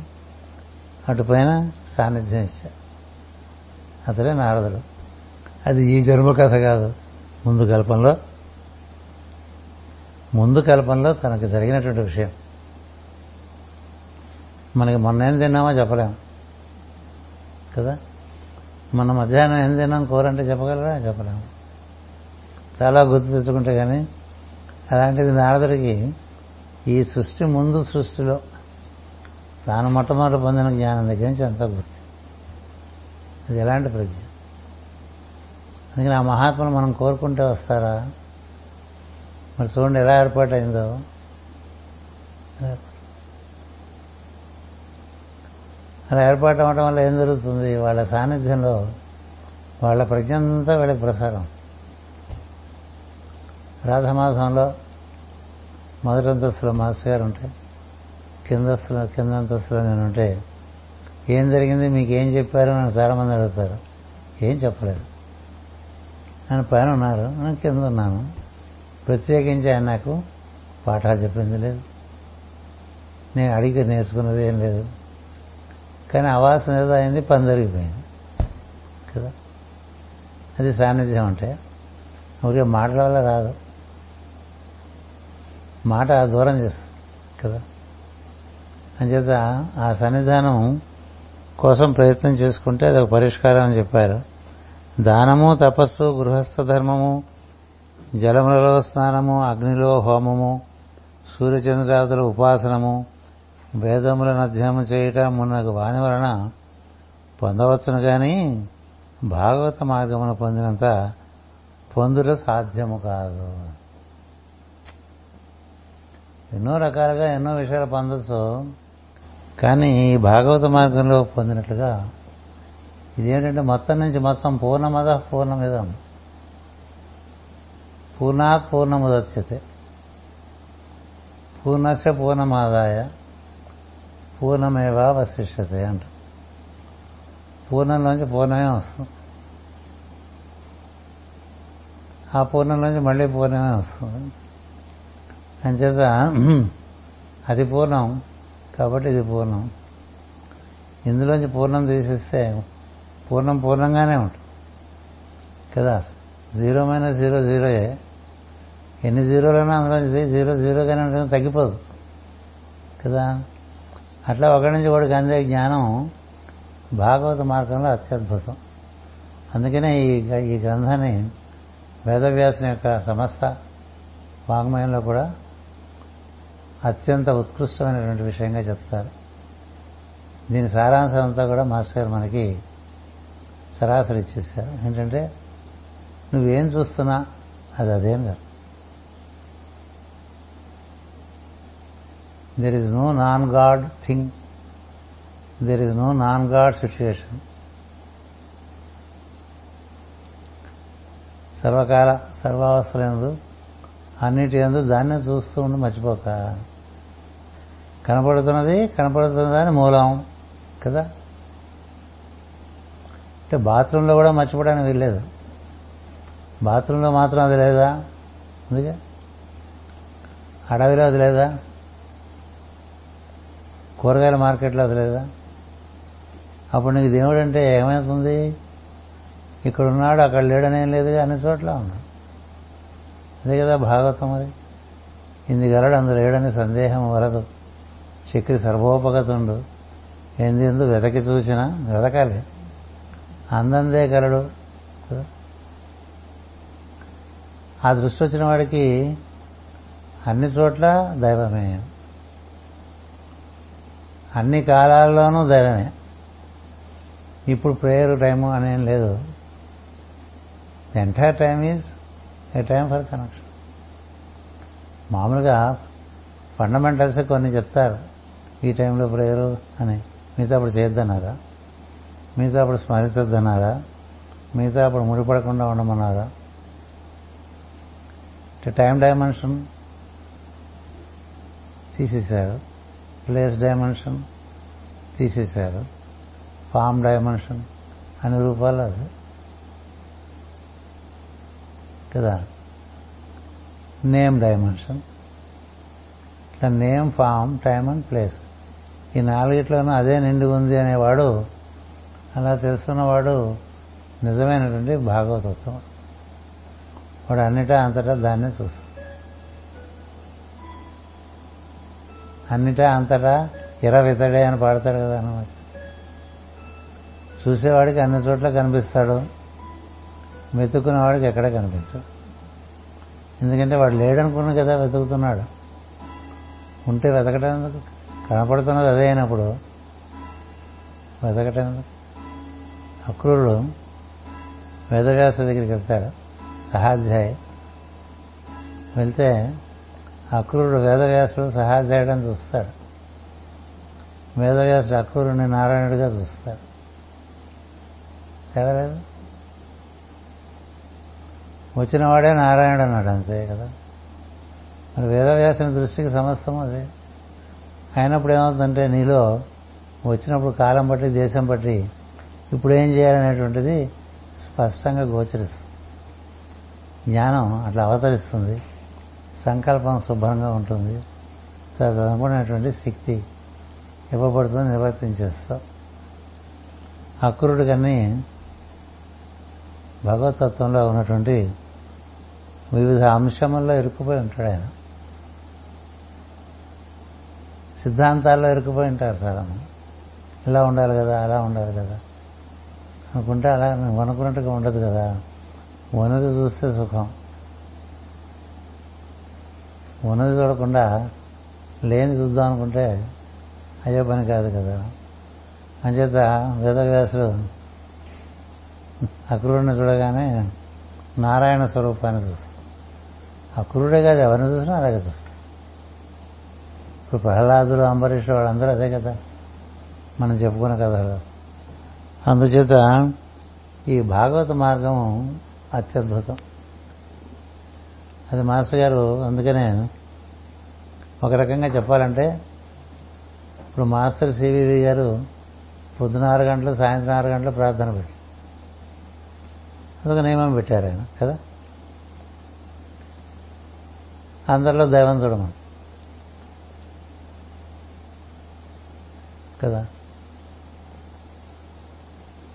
అటుపైన సాన్నిధ్యం ఇచ్చారు అతడే నారదుడు. అది ఈ జన్మ కథ కాదు. ముందు కల్పంలో ముందు కల్పంలో తనకు జరిగినటువంటి విషయం. మనకి మొన్న ఏం తిన్నామో చెప్పలేము కదా? మన మధ్యాహ్నం ఏం తిన్నాం? కూరంటే చెప్పగలరా? చెప్పలేము చాలా గుర్తు తెచ్చుకుంటే కానీ అలాంటిది నారదుడికి ఈ సృష్టి ముందు సృష్టిలో తాను మొట్టమొదటి పొందిన జ్ఞానం దగ్గర నుంచి అంతా గుర్తు అది ఎలాంటి ప్రజ్ఞ? అందుకని ఆ మహాత్మను మనం కోరుకుంటే వస్తారా? మరి చూడండి ఎలా ఏర్పాటైందో. అలా ఏర్పాటు అవ్వడం వల్ల ఏం జరుగుతుంది? వాళ్ళ సాన్నిధ్యంలో వాళ్ళ ప్రజ్ఞ అంతా వీళ్ళకి ప్రసారం. రాధమాధంలో మొదటి అంతస్తులో మాస్టర్ గారు ఉంటే కిందస్తులో కింద అంతస్తులో నేను ఉంటే ఏం జరిగింది మీకు ఏం చెప్పారు నన్ను చాలామంది అడుగుతారు. ఏం చెప్పలేదు. నేను పైన ఉన్నారు నేను కింద ఉన్నాను. ప్రత్యేకించి ఆయన నాకు పాఠాలు చెప్పింది లేదు. నేను అడిగి నేర్చుకున్నది ఏం లేదు. కానీ అవాసన ఏదో అయింది పని జరిగిపోయింది. కదా? అది సాన్నిధ్యం అంటే ఊరికే మాటల వల్ల రాదు. మాట దూరం చేస్తుంది కదా? అంచేత ఆ సన్నిధానం కోసం ప్రయత్నం చేసుకుంటే అది ఒక పరిష్కారం అని చెప్పారు. దానము తపస్సు గృహస్థ ధర్మము జలములలో స్నానము అగ్నిలో హోమము సూర్యచంద్రాదుల ఉపాసనము వేదములను అధ్యయనం చేయటం మున్నగు వాని వలన పొందవచ్చును కానీ భాగవత మార్గమును పొందినంత పొందుట సాధ్యము కాదు. ఎన్నో రకాలుగా ఎన్నో విషయాలు పొందొచ్చు. కానీ ఈ భాగవత మార్గంలో పొందినట్లుగా ఇదేంటంటే మొత్తం నుంచి మొత్తం పూర్ణమద పూర్ణమిదం. పూర్ణాత్ పూర్ణముదచ్చతే పూర్ణశ పూర్ణమాదాయ పూర్ణమేవా వశిష్యతే అంట పూర్ణంలోంచి పూర్ణమే వస్తుంది. ఆ పూర్ణంలోంచి మళ్ళీ పూర్ణమే వస్తుంది. అంచేత అది పూర్ణం కాబట్టి ఇది పూర్ణం. ఇందులోంచి పూర్ణం తీసేస్తే పూర్ణం పూర్ణంగానే ఉంటుంది. కదా? జీరో మైనస్ జీరో జీరోయే ఎన్ని జీరోలైనా అందులో జీరో జీరోగానే ఉంటుంది తగ్గిపోదు. కదా? అట్లా ఒకటి నుంచి ఒకటికి అందే జ్ఞానం భాగవత మార్గంలో అత్యద్భుతం. అందుకనే ఈ ఈ గ్రంథాన్ని వేదవ్యాసం యొక్క సమస్త వాంగ్మయంలో కూడా అత్యంత ఉత్కృష్టమైనటువంటి విషయంగా చెప్తారు. దీని సారాంశం అంతా కూడా మాస్టర్ గారు మనకి సరాసరి ఇచ్చేసారు ఏంటంటే నువ్వేం చూస్తున్నా అది అదేం కాదు. There is no non God thing there is no non God situation సర్వకాల సర్వావస్థలందు అన్నిటి ఎందు దాన్నే చూస్తూ ఉండి మర్చిపోక. కనపడుతున్నది కనపడుతున్నదని మూలం కదా? అంటే బాత్రూంలో కూడా మర్చిపోవడానికి వీల్లేదు. బాత్రూంలో మాత్రం అది లేదా? అందుకే. అడవిలో అది లేదా? కూరగాయల మార్కెట్లో అది లేదా? అప్పుడు నీకు దేవుడు అంటే ఏమవుతుంది ఇక్కడ ఉన్నాడు అక్కడ లేడనేం లేదుగా అన్ని చోట్ల ఉన్నాడు అదే కదా భాగవతం మరి. ఇంది గలడు అందులో లేడని సందేహం వరదు చక్రి సర్వోపగతుండు. ఎందు వెతకి చూసిన? వెతకాలి అందందే గలడు ఆ దృష్టి వచ్చిన వాడికి అన్ని చోట్ల దైవమే. అన్ని కాలాల్లోనూ దైవమే. ఇప్పుడు ప్రేయర్ టైము అనేం లేదు. The entire time is a time for connection మామూలుగా ఫండమెంటల్స్ కొన్ని చెప్తారు. ఈ టైంలో ప్రేయరు అని? మిగతా అప్పుడు చేయొద్దన్నారా? మిగతా అప్పుడు స్మరించొద్దన్నారా? మిగతా అప్పుడు ముడిపడకుండా ఉండమన్నారా? టైం డైమెన్షన్ తీసేశారు. ప్లేస్ డైమెన్షన్ తీసేశారు. ఫామ్ డైమెన్షన్ అనే రూపాలు అది. కదా? Name dimension. ఇట్లా name form time and place. ఈ నాలుగిట్లోనూ అదే నిండి ఉంది అనేవాడు అలా తెలుసుకున్నవాడు నిజమైనటువంటి భాగవతత్వం వాడు అన్నిటా అంతటా దాన్నే చూస్తాడు. అన్నిటా అంతటా ఇరవితడే అని పాడతాడు కదా అన్నమాట చూసేవాడికి అన్ని చోట్ల కనిపిస్తాడు. వెతుక్కునేవాడికి ఎక్కడ కనిపించడు. ఎందుకంటే వాడు లేడనుకున్న కదా వెతుకుతున్నాడు. ఉంటే వెతకడం ఎందుకు? కనపడుతున్నది అదే అయినప్పుడు వెతకటం అక్రూరుడు వేదవ్యాస దగ్గరికి వెళ్తాడు సహాధ్యాయి. వెళ్తే అక్రూరుడు వేదవ్యాసుడు సహాధ్యాయుడని చూస్తాడు. వేదవ్యాసుడు అక్రూరుని నారాయణుడిగా చూస్తాడు. తెలలేదు వచ్చిన వాడే నారాయణుడు అన్నాడు అంతే కదా? మరి వేదవ్యాసుని దృష్టికి సమస్తం అదే. అయినప్పుడు ఏమవుతుందంటే నీలో వచ్చినప్పుడు కాలం బట్టి దేశం బట్టి ఇప్పుడు ఏం చేయాలనేటువంటిది స్పష్టంగా గోచరిస్తుంది. జ్ఞానం అట్లా అవతరిస్తుంది. సంకల్పం శుభ్రంగా ఉంటుంది. తదనుకున్నటువంటి శక్తి ఇవ్వబడుతుంది నిర్వర్తించేస్తాం అక్రుడు కానీ భగవతత్వంలో ఉన్నటువంటి వివిధ అంశముల్లో ఇరుక్కుపోయి ఉంటాడు ఆయన. సిద్ధాంతాల్లో ఇరుక్కుపోయి ఉంటారు చాలా ఇలా ఉండాలి కదా అలా ఉండాలి కదా. అనుకుంటే అలా నువ్వు అనుకున్నట్టుగా ఉండదు కదా. ఉన్నది చూస్తే సుఖం. ఉన్నది చూడకుండా లేని చూద్దాం అనుకుంటే అయ్యే పని కాదు కదా. అంచేత వేదవ్యాసుడు అక్రూరుని చూడగానే నారాయణ స్వరూపాన్ని చూస్తాం అక్రూరుడే కాదు ఎవరిని చూసినా అలాగే చూస్తాం ఇప్పుడు ప్రహ్లాదులు అంబరీష్ వాళ్ళందరూ అదే కదా. మనం చెప్పుకున్న కథలు. అందుచేత ఈ భాగవత మార్గం అత్యద్భుతం. అది మాస్టర్ గారు అందుకనే ఒక రకంగా చెప్పాలంటే ఇప్పుడు మాస్టర్ సివివి గారు పొద్దున ఆరు గంటలు సాయంత్రం ఆరు గంటలు ప్రార్థన పెట్టి. అదొక నియమం పెట్టారు ఆయన కదా? అందరిలో దైవం చూడమని. కదా.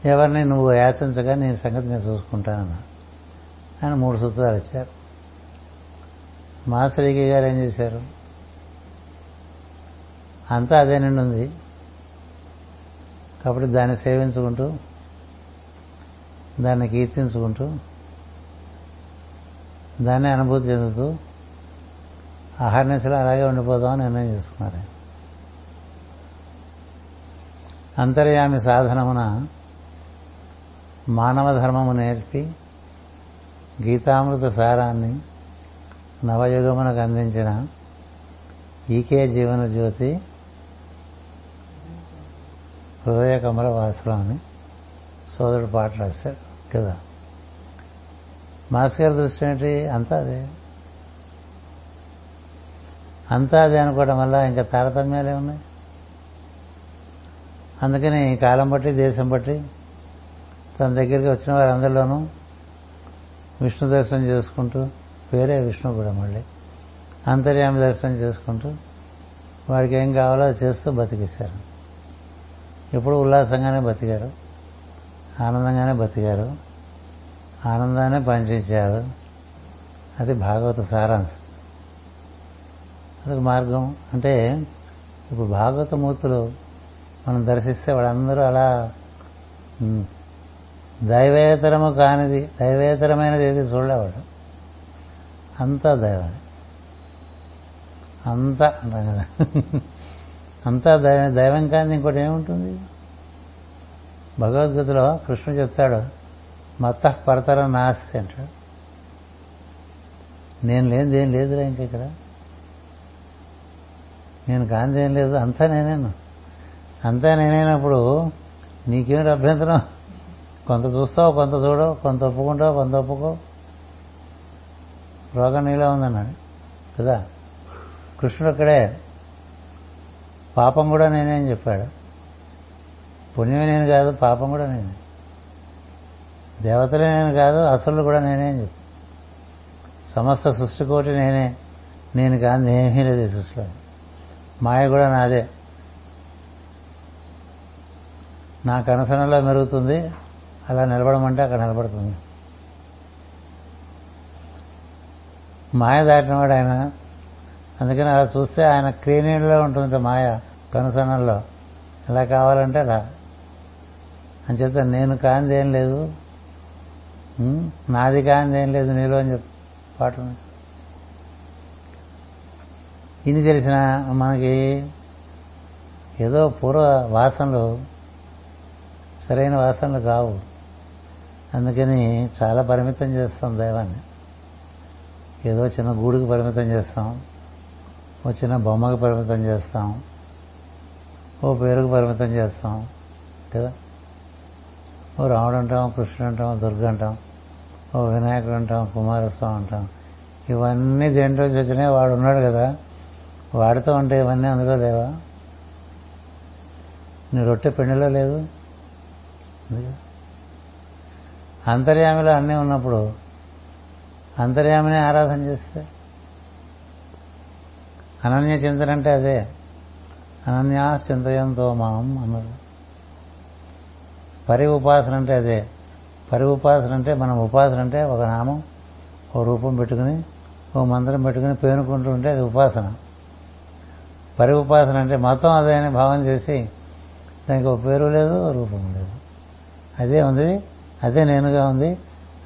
ఎవరిని నువ్వు యాచించగా నేను సంగతి నేను చూసుకుంటానన్నా ఆయన మూడు సూత్రాలు ఇచ్చారు. మాసరికి గారు ఏం చేశారు? అంతా అదే నిండి ఉంది కాబట్టి దాన్ని సేవించుకుంటూ దాన్ని కీర్తించుకుంటూ దాన్ని అనుభూతి చెందుతూ అహర్నిశలు అలాగే ఉండిపోదామని నిర్ణయం చేసుకున్నారు అంతర్యామి సాధనమున మానవ ధర్మము నేర్పి గీతామృత సారాన్ని నవయుగమునకు అందించిన ఈకే జీవన జ్యోతి హృదయ కమల వాసులు అని సోదరుడు పాట రాశాడు కదా? మాస్ గారి దృష్టి ఏంటి? అంతా అదే. అంతా అదే అనుకోవడం వల్ల ఇంకా తారతమ్యాలే ఉన్నాయి. అందుకని కాలం బట్టి దేశం బట్టి తన దగ్గరికి వచ్చిన వారందరిలోనూ విష్ణు దర్శనం చేసుకుంటూ పేరే విష్ణు కూడా మళ్ళీ అంతర్యామి దర్శనం చేసుకుంటూ వాడికి ఏం కావాలో అది చేస్తూ బతికేశారు. ఎప్పుడు ఉల్లాసంగానే బతికారు ఆనందంగానే బతికారు ఆనందాన్ని పంచించారు. అది భాగవత సారాంశం. అదొక మార్గం. అంటే ఇప్పుడు భాగవత మూర్తులు మనం దర్శిస్తే వాళ్ళందరూ అలా దైవేతరము కానిది దైవేతరమైనది ఏది చూడలేవాడు. అంతా దైవం అంతా అంటాం కదా. అంతా దైవం దైవం కాని ఇంకోటి ఏముంటుంది? భగవద్గీతలో కృష్ణుడు చెప్తాడు మత్త పరతర నాస్తి అంటాడు. నేను లేనిది ఏం లేదురా ఇంక ఇక్కడ? నేను కానిదేం లేదు అంతా నేనేను. అంతా నేనైనప్పుడు నీకేమిటి అభ్యంతరం? కొంత చూస్తావు కొంత చూడవు కొంత ఒప్పుకుంటావు కొంత ఒప్పుకో రోగం నీలో ఉందన్నాడు కదా? కృష్ణుడు అక్కడే పాపం కూడా నేనే అని చెప్పాడు. పుణ్యమే నేను కాదు పాపం కూడా నేనే. దేవతలే నేను కాదు అసలు కూడా నేనే అని చెప్పి సమస్త సృష్టికోటి నేనే నేను కాదు ఏమీ లేదు సృష్టిలో. మాయ కూడా నాదే. నా కనసనలో మెరుగుతుంది అలా నిలబడమంటే అక్కడ నిలబడుతుంది. మాయ దాటినవాడు ఆయన. అందుకని అలా చూస్తే ఆయన క్రీనీలో ఉంటుంది మాయ కనుసనల్లో. ఎలా కావాలంటే అలా. అని చెప్తా నేను కానిది ఏం లేదు. నాది కానిది ఏం లేదు నీలో అని చెప్ పాట ఇన్ని తెలిసిన మనకి ఏదో పూర్వ వాసనలు సరైన వాసనలు కావు అందుకని చాలా పరిమితం చేస్తాం దైవాన్ని. ఏదో చిన్న గూడుకు పరిమితం చేస్తాం. ఓ చిన్న బొమ్మకి పరిమితం చేస్తాం. ఓ పేరుకు పరిమితం చేస్తాం. కదా? ఓ రాముడు అంటాం కృష్ణుడు అంటాం దుర్గ అంటాం ఓ వినాయకుడు అంటాం కుమారస్వామి అంటాం. ఇవన్నీ దేంట్లో వచ్చినాయి వాడు ఉన్నాడు కదా. వాడితో ఉంటే ఇవన్నీ అందులో లేవా నీ రొట్టె పిండిలో లేదు? అంతర్యామిలో అన్నీ ఉన్నప్పుడు అంతర్యామిని ఆరాధన చేస్తే? అనన్య చింతన అంటే అదే. అనన్యా చింతయంతో మాం అన్నారు. పరి ఉపాసన అంటే అదే. పరి ఉపాసన అంటే మనం ఉపాసన అంటే ఒక నామం ఓ రూపం పెట్టుకుని ఓ మంత్రం పెట్టుకుని పేనుకుంటూ ఉంటే అది ఉపాసన. పరి ఉపాసన అంటే మతం అదే అని భావం చేసి దానికి ఒక పేరు లేదు రూపం లేదు. అదే ఉంది అదే నేనుగా ఉంది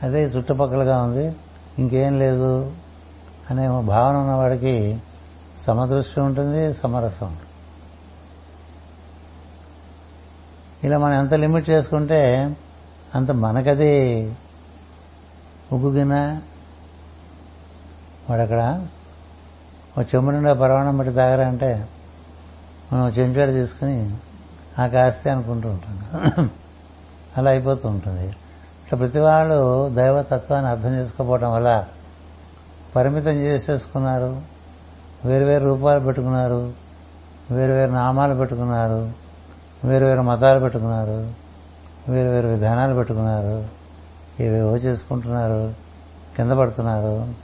అదే చుట్టుపక్కలగా ఉంది ఇంకేం లేదు అనే భావన ఉన్నవాడికి సమదృష్టి ఉంటుంది సమరసం ఉంటుంది. ఇలా మనం ఎంత లిమిట్ చేసుకుంటే అంత మనకది ఉగ్గుగిన వాడు అక్కడ ఒక చెంబు నిండా పరవాణం బట్టి తాగరా అంటే మనం చెంచాడు తీసుకుని ఆ కాస్తే అనుకుంటూ ఉంటాం. అలా అయిపోతూ ఉంటుంది. ఇట్లా ప్రతి వాళ్ళు దైవతత్వాన్ని అర్థం చేసుకోకపోవడం వల్ల పరిమితం చేసేసుకున్నారు. వేరు వేరు రూపాలు పెట్టుకున్నారు. వేరు వేరు నామాలు పెట్టుకున్నారు. వేరు వేరు మతాలు పెట్టుకున్నారు. వేరు వేరు విధానాలు పెట్టుకున్నారు. ఏవేవో చేసుకుంటున్నారు. కింద పడుతున్నారు.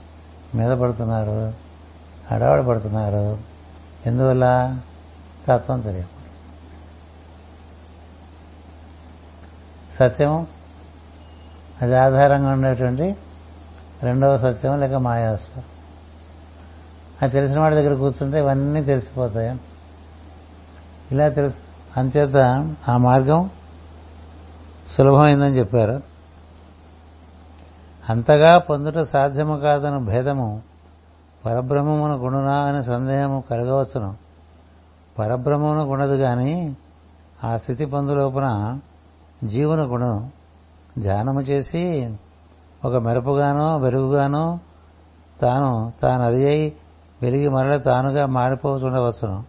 మీద పడుతున్నారు. హడావడి పడుతున్నారు. ఎందువల్ల? తత్వం తెలియదు. సత్యం అది ఆధారంగా ఉండేటువంటి రెండవ సత్యం లేక మాయాస్వం అది తెలిసిన వాడి దగ్గర కూర్చుంటే ఇవన్నీ తెలిసిపోతాయి. ఇలా తెలుసు. అంచేత ఆ మార్గం సులభమైందని చెప్పారు. అంతగా పొందుట సాధ్యము కాదని భేదము పరబ్రహ్మమున గుణునా అనే సందేహము కలగవచ్చును. పరబ్రహ్మమును గుణదు కానీ ఆ స్థితి పొందులోపున జీవున గుణం ధ్యానము చేసి ఒక మెరుపుగానో వెలుగుగానో తాను తాను అది అయి వెలిగి మరల తానుగా మారిపోతుండవచ్చును.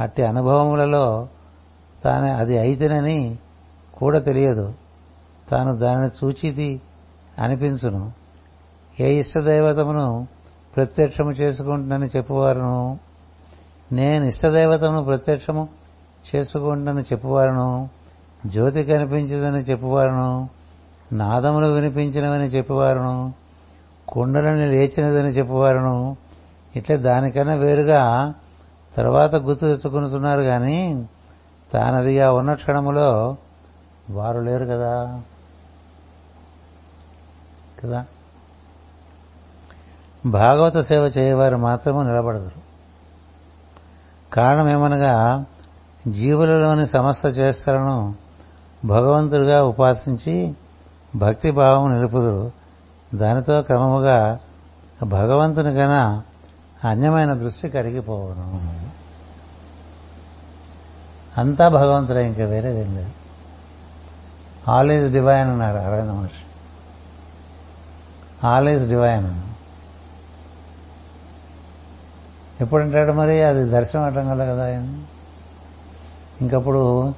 అట్టి అనుభవములలో తాను అది అయితేనని కూడా తెలియదు. తాను దానిని చూచిది అనిపించును. ఏ ఇష్టదైవతమును ప్రత్యక్షము చేసుకుంటునని చెప్పువారును? నేను ఇష్టదైవతమును ప్రత్యక్షము చేసుకుంటునని చెప్పువారును? జ్యోతి కనిపించదని చెప్పువారును నాదములు వినిపించినవని చెప్పువారును కుండలని లేచినదని చెప్పువారును. ఇట్లా దానికన్నా వేరుగా తర్వాత గుర్తు తెచ్చుకునుతున్నారు కానీ తానదిగా ఉన్న క్షణములో వారు లేరు కదా. కదా? భాగవత సేవ చేయవారు మాత్రము నిలబడదురు. కారణమేమనగా జీవులలోని సమస్త చేష్టలను భగవంతుడిగా ఉపాసించి భక్తి భావం నిలుపుదురు. దానితో క్రమముగా భగవంతుని కన్నా అన్యమైన దృష్టి కరిగిపోవను. అంతా భగవంతుడే ఇంకా వేరేదేం లేదు. ఆల్ ఈజ్ డివైన్ అన్నారు Aravinda Maharshi. All is divine ఎప్పుడంటాడు మరి? అది దర్శనం అవటం కదా కదా ఇంకప్పుడు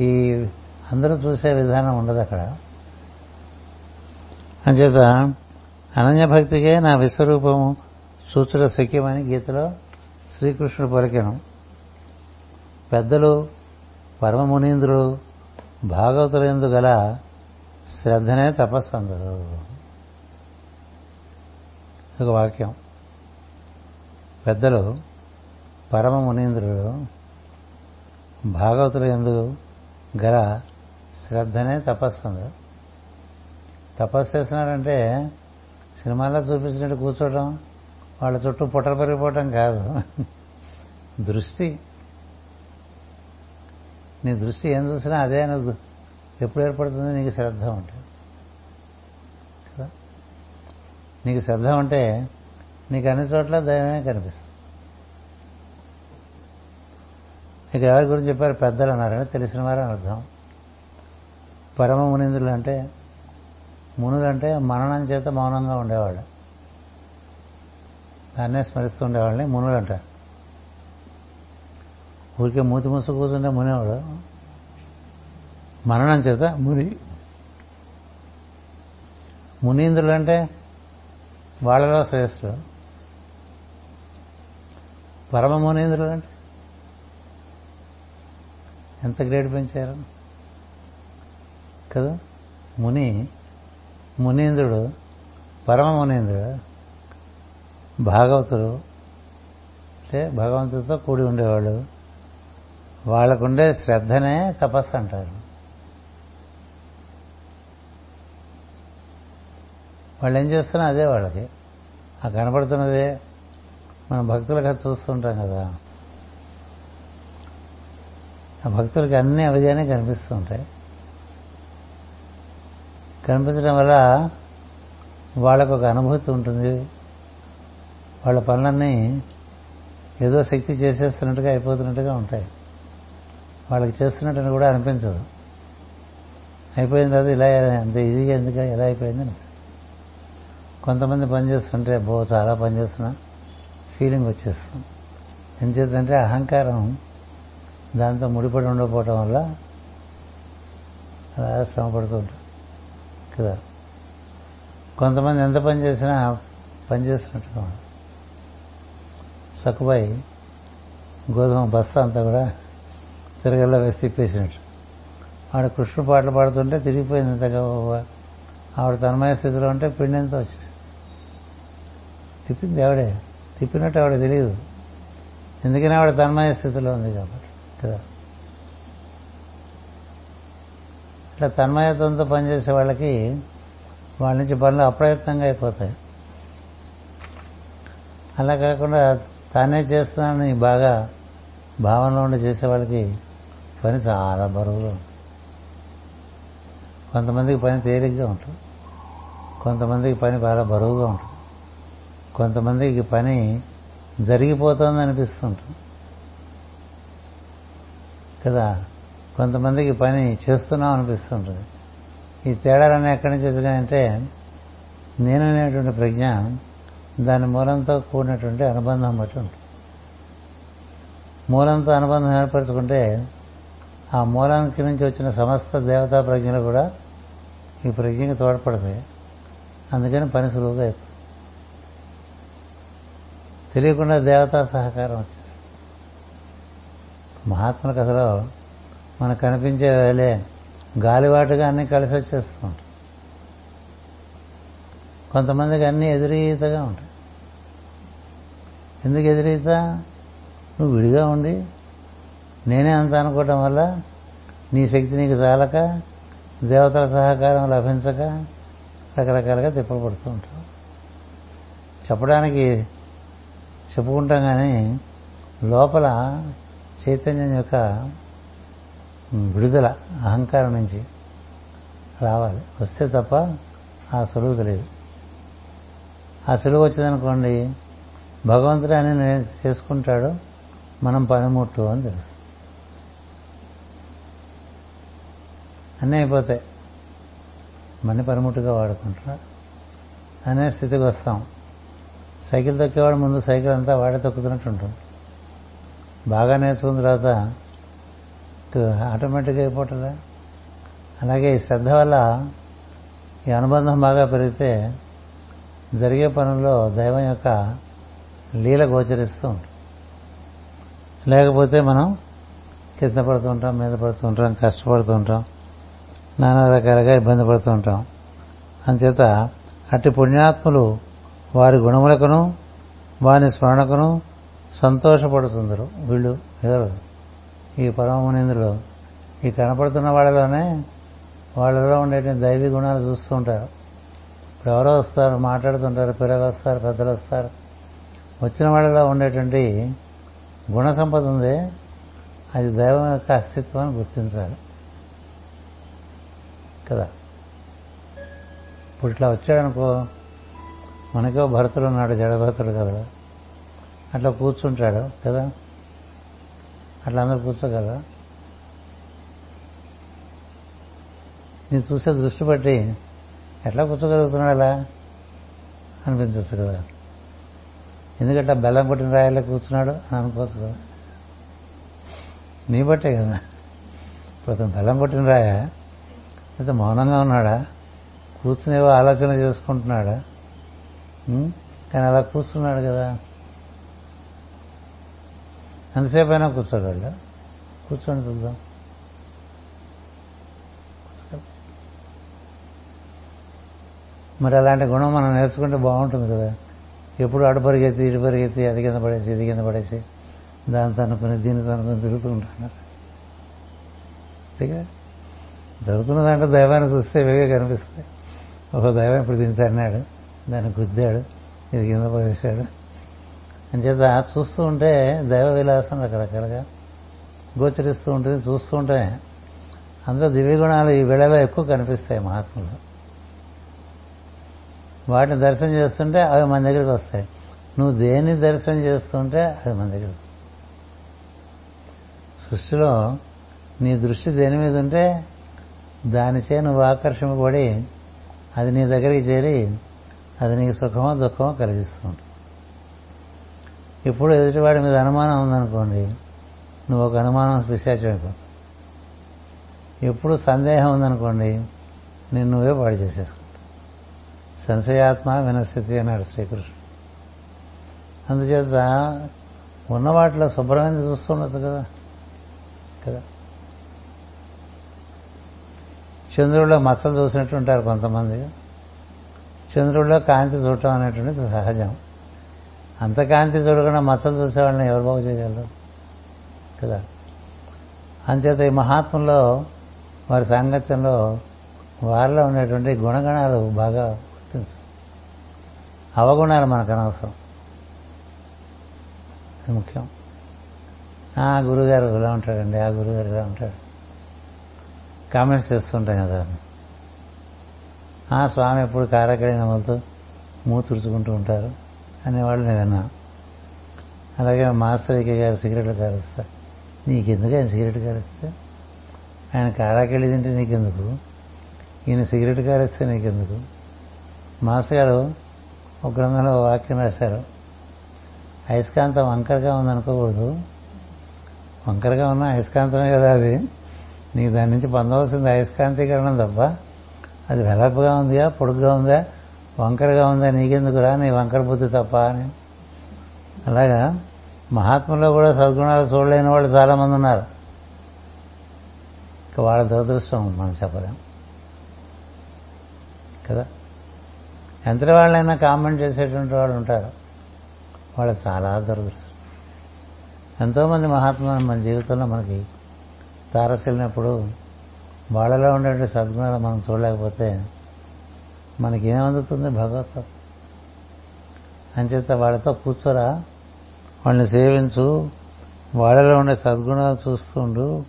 ఈ అందరూ చూసే విధానం ఉండదు అక్కడ. అంచేత అనన్యభక్తికే నా విశ్వరూపము సూచుల శక్యమని గీతలో శ్రీకృష్ణుడు పొరకెను పెద్దలు పరమమునీంద్రుడు భాగవతులందు గల శ్రద్ధనే తపస్సు అందరు. ఒక వాక్యం. పెద్దలు పరమ మునీంద్రుడు భాగవతుల ఎందు గల శ్రద్ధనే తపస్సు అందరు తపస్సు చేస్తున్నాడంటే సినిమాల్లో చూపించినట్టు కూర్చోవడం వాళ్ళ చుట్టూ పుట్టలు పెరిగిపోవటం కాదు. దృష్టి. నీ దృష్టి ఏం చూసినా అదే నువ్వు ఎప్పుడు ఏర్పడుతుంది నీకు శ్రద్ధ ఉంటుంది కదా? నీకు శ్రద్ధ ఉంటే నీకు అన్ని చోట్ల దైవమే కనిపిస్తుంది. ఇక ఎవరి గురించి చెప్పారు? పెద్దలు అన్నారని తెలిసిన వారని అర్థం. పరమ మునిందులు అంటే మునులు అంటే మననం చేత మౌనంగా ఉండేవాళ్ళు. దాన్నే స్మరిస్తూ ఉండేవాళ్ళని మునులు అంటారు. ఊరికే మూతి మూసు కూతుంటే మునేవాడు. మననం చేత ముని. మునీంద్రులు అంటే వాళ్ళలో శ్రేష్ఠుడు పరమ మునీంద్రులు అంటే ఎంత గ్రేడ్ పెంచారు. కదా? ముని మునీంద్రుడు పరమ మునీంద్రుడు భాగవతుడు అంటే భగవంతుడితో కూడి ఉండేవాడు వాళ్ళకుండే శ్రద్ధనే తపస్సు అంటారు. వాళ్ళు ఏం చేస్తున్నా అదే వాళ్ళకి. ఆ కనపడుతున్నదే మన భక్తులకు అది చూస్తుంటాం కదా. ఆ భక్తులకి అన్ని అవిజయానే కనిపిస్తుంటాయి. కనిపించడం వల్ల వాళ్ళకు ఒక అనుభూతి ఉంటుంది. వాళ్ళ పనులన్నీ ఏదో శక్తి చేసేస్తున్నట్టుగా అయిపోతున్నట్టుగా ఉంటాయి. వాళ్ళకి చేస్తున్నట్టుని కూడా అనిపించదు. అయిపోయిన తర్వాత ఇలా అంత ఈజీగా ఎందుకు ఎలా అయిపోయిందని కొంతమంది పనిచేస్తుంటే బో చాలా పనిచేస్తున్నా ఫీలింగ్ వచ్చేస్తుంది. ఏం చేద్దంటే అహంకారం దాంతో ముడిపడి ఉండకపోవటం వల్ల అలా శ్రమ పడుతూ కదా కొంతమంది ఎంత పని చేసినా పని చేసినట్టుగా సక్కుపై గోధుమ బస్తా అంతా కూడా తిరగల్లో వేసి తిప్పేసినట్టు. ఆవిడ కృష్ణుడు పాటలు పాడుతుంటే తిరిగిపోయింది ఇంతగా ఆవిడ తన్మయ స్థితిలో ఉంటే పిండింతో వచ్చేసి తిప్పింది ఆవిడే. తిప్పినట్టు ఆవిడ తెలియదు. ఎందుకని ఆవిడ తన్మయ స్థితిలో ఉంది కాబట్టి. కదా? ఇట్లా తన్మయత్వంతో పనిచేసే వాళ్ళకి వాళ్ళ నుంచి పనులు అప్రయత్నంగా అయిపోతాయి. అలా కాకుండా తానే చేస్తున్నానని బాగా భావనలో ఉండి చేసే వాళ్ళకి పని చాలా బరువుగా ఉంటుంది. కొంతమందికి పని తేలిగ్గా ఉంటుంది. కొంతమందికి పని బాగా బరువుగా ఉంటుంది. కొంతమందికి పని జరిగిపోతుంది అనిపిస్తుంటుంది. కదా? కొంతమందికి పని చేస్తున్నాం అనిపిస్తుంటుంది. ఈ తేడాలన్నీ ఎక్కడి నుంచి వచ్చినాయంటే నేననేటువంటి ప్రజ్ఞ దాని మూలంతో కూడినటువంటి అనుబంధం బట్టి ఉంటుంది. మూలంతో అనుబంధం ఏర్పరచుకుంటే ఆ మూలానికి నుంచి వచ్చిన సమస్త దేవతా ప్రజ్ఞలు కూడా ఈ ప్రజ్ఞకి తోడ్పడతాయి. అందుకని పని సులువుగా అయిపోతుంది. తెలియకుండా దేవతా సహకారం వచ్చేసి మహాత్ముల కథలో మనకు కనిపించే వేలే గాలివాటుగా అన్నీ కలిసి వచ్చేస్తూ. ఉంటాయి కొంతమందికి అన్నీ ఎదురీతగా ఉంటాయి. ఎందుకు ఎదురీత? నువ్వు విడిగా ఉండి నేనే అంత అనుకోవటం వల్ల నీ శక్తి నీకు చాలక దేవతల సహకారం లభించక రకరకాలుగా తిప్పలు పడుతూ ఉంటాం చెప్పడానికి చెప్పుకుంటాం కానీ లోపల చైతన్యం యొక్క విడుదల అహంకారం నుంచి రావాలి. వస్తే తప్ప ఆ సులువు తెలియదు. ఆ సులువు వచ్చిందనుకోండి భగవంతుడు అని నేను చేసుకుంటాడు మనం పనిముట్టు అని తెలుసు. అన్నీ అయిపోతాయి. మన్ని పనిముట్టుగా వాడుకుంటారు. అనే స్థితికి వస్తాం. సైకిల్ తొక్కేవాడు ముందు సైకిల్ అంతా వాడే తొక్కుతున్నట్టు ఉంటుంది. బాగా నేర్చుకున్న తర్వాత ఆటోమేటిక్గా అయిపోతుందా? అలాగే ఈ శ్రద్ధ వల్ల ఈ అనుబంధం బాగా పెరిగితే జరిగే పనుల్లో దైవం యొక్క లీల గోచరిస్తూ ఉంటుంది. లేకపోతే మనం కింద పడుతూ ఉంటాం మీద పడుతూ ఉంటాం కష్టపడుతూ ఉంటాం నానా రకాలుగా ఇబ్బంది పడుతూ ఉంటాం. అంచేత అట్టి పుణ్యాత్ములు వారి గుణములకును వారి స్మరణకును సంతోషపడుతుందరు వీళ్ళు ఎవరు? ఈ పరమమునింద్రులు ఈ కనపడుతున్న వాళ్ళలోనే వాళ్ళలో ఉండే దైవీ గుణాలు చూస్తూ ఉంటారు. ఇప్పుడు ఎవరో వస్తారు మాట్లాడుతుంటారు పిల్లలు వస్తారు పెద్దలు వస్తారు. వచ్చిన వాళ్ళలో ఉండేటువంటి గుణ సంపద ఉంది. అది దైవం యొక్క అస్తిత్వాన్ని గుర్తించాలి. కదా? ఇప్పుడు ఇట్లా వచ్చాడనుకో మనకో భరతుడు ఉన్నాడు జడభరతుడు కదా. అట్లా కూర్చుంటాడు కదా? అట్లా అందరూ కూర్చోగలరా నేను చూసే దృష్టి పట్టి ఎట్లా కూర్చోగలుగుతున్నాడు అలా? అనిపించచ్చు కదా. ఎందుకంటే బెల్లం కొట్టిన రాయలే కూర్చున్నాడు అని అనుకోవచ్చు కదా. నీ బట్టే కదా. ఇప్పుడు అతను బెల్లం కొట్టిన రాయ? అయితే మౌనంగా ఉన్నాడా? కూర్చునేవో ఆలోచన చేసుకుంటున్నాడా? కానీ అలా కూర్చున్నాడు కదా. ఎంతసేపు అయినా కూర్చోగలడు కూర్చొని చూద్దాం. మరి అలాంటి గుణం మనం నేర్చుకుంటే బాగుంటుంది కదా. ఎప్పుడు అటు పరిగెత్తి ఇటు పరిగెత్తి అది కింద పడేసి ఇది కింద పడేసి దాని అనుకుని దీనితో అనుకుని తిరుగుతూ ఉంటాను అంతేగా? జరుగుతున్న దాంట్లో దైవాన్ని చూస్తే ఇవే కనిపిస్తాయి. ఒక దైవం ఇప్పుడు దీన్ని తన్నాడు దాన్ని గుద్దాడు ఇది కింద పడేశాడు. అంచేత చూస్తూ ఉంటే దైవ విలాసం రకరకాలుగా గోచరిస్తూ ఉంటుంది చూస్తూ ఉంటే అందులో దివ్య గుణాలు ఈ వేళలో ఎక్కువ కనిపిస్తాయి మహాత్ములు. వాటిని దర్శనం చేస్తుంటే అవి మన దగ్గరికి వస్తాయి. నువ్వు దేన్ని దర్శనం చేస్తుంటే అది మన దగ్గర సృష్టిలో నీ దృష్టి దేని మీద ఉంటే దానిచే నువ్వు ఆకర్షింపబడి అది నీ దగ్గరికి చేరి అది నీకు సుఖమో దుఃఖమో కలిగిస్తూ ఉంటుంది. ఇప్పుడు ఎదుటివాడి మీద అనుమానం ఉందనుకోండి నువ్వు ఒక అనుమానం పిశాచం అయిపో. ఎప్పుడు సందేహం ఉందనుకోండి నేను నువ్వే పాడు చేసేసుకుంటా. సంశయాత్మ వినస్థితి అన్నాడు శ్రీకృష్ణుడు. అందుచేత ఉన్న వాటిలో శుభ్రమైన చూస్తుండొచ్చు కదా కదా. చంద్రుడిలో మచ్చలు చూసినట్టు ఉంటారు కొంతమంది. చంద్రుడిలో కాంతి చూడటం అనేటువంటిది సహజం. అంత కాంతి చూడకుండా మచ్చలు చూసేవాళ్ళని ఎవరు బాగు చేయగలరు? కదా? అంచేత ఈ మహాత్ముల్లో వారి సాంగత్యంలో వారిలో ఉండేటువంటి గుణగణాలు బాగా గుర్తించాలి అవగుణాలు మనకు అనవసరం. ముఖ్యం. ఆ గురుగారు ఇలా ఉంటాడండి ఆ గురుగారు ఇలా ఉంటాడు. కామెంట్స్ చేస్తుంటాం కదా. ఆ స్వామి ఎప్పుడు కారకడిన వాళ్ళతో మూతుడుచుకుంటూ ఉంటారు. అనేవాళ్ళు నేను విన్నా అలాగే మాస్టర్ ఈకే గారు సిగరెట్లు కారుస్తారు. నీకెందుకు ఆయన సిగరెట్ కారుస్తే? ఆయన కారాకెళ్ళి తింటే నీకెందుకు? ఈయన సిగరెట్ కారేస్తే నీకెందుకు? మాస్టర్ గారు ఒక గ్రంథంలో వాక్యం రాశారు. అయస్కాంతం వంకరగా ఉందనుకోకూడదు. వంకరగా ఉన్న అయస్కాంతమే కదా అది. నీకు దాని నుంచి పొందవలసింది అయస్కాంతీకరణం తప్ప. అది వెలపగా ఉందా పొడుగ్గా ఉందా? వంకరగా ఉందా? నీకెందుకురా నీ వంకర బుద్ధి తప్ప అని. అలాగా? మహాత్ములో కూడా సద్గుణాలు చూడలేని వాళ్ళు చాలామంది ఉన్నారు. ఇక వాళ్ళ దురదృష్టం మనం చెప్పలేం. కదా? ఎంత వాళ్ళైనా కామెంట్ చేసేటువంటి వాళ్ళు ఉంటారు. వాళ్ళు చాలా దురదృష్టం. ఎంతోమంది మహాత్ములు మన జీవితంలో మనకి తారసిల్లినప్పుడు వాళ్ళలో ఉండే సద్గుణాలు మనం చూడలేకపోతే మనకి ఏమందుతుంది భగవత్ అంచేత వాళ్ళతో కూర్చోరా. వాళ్ళని సేవించు. వాళ్ళలో ఉండే సద్గుణాలు చూస్తుండు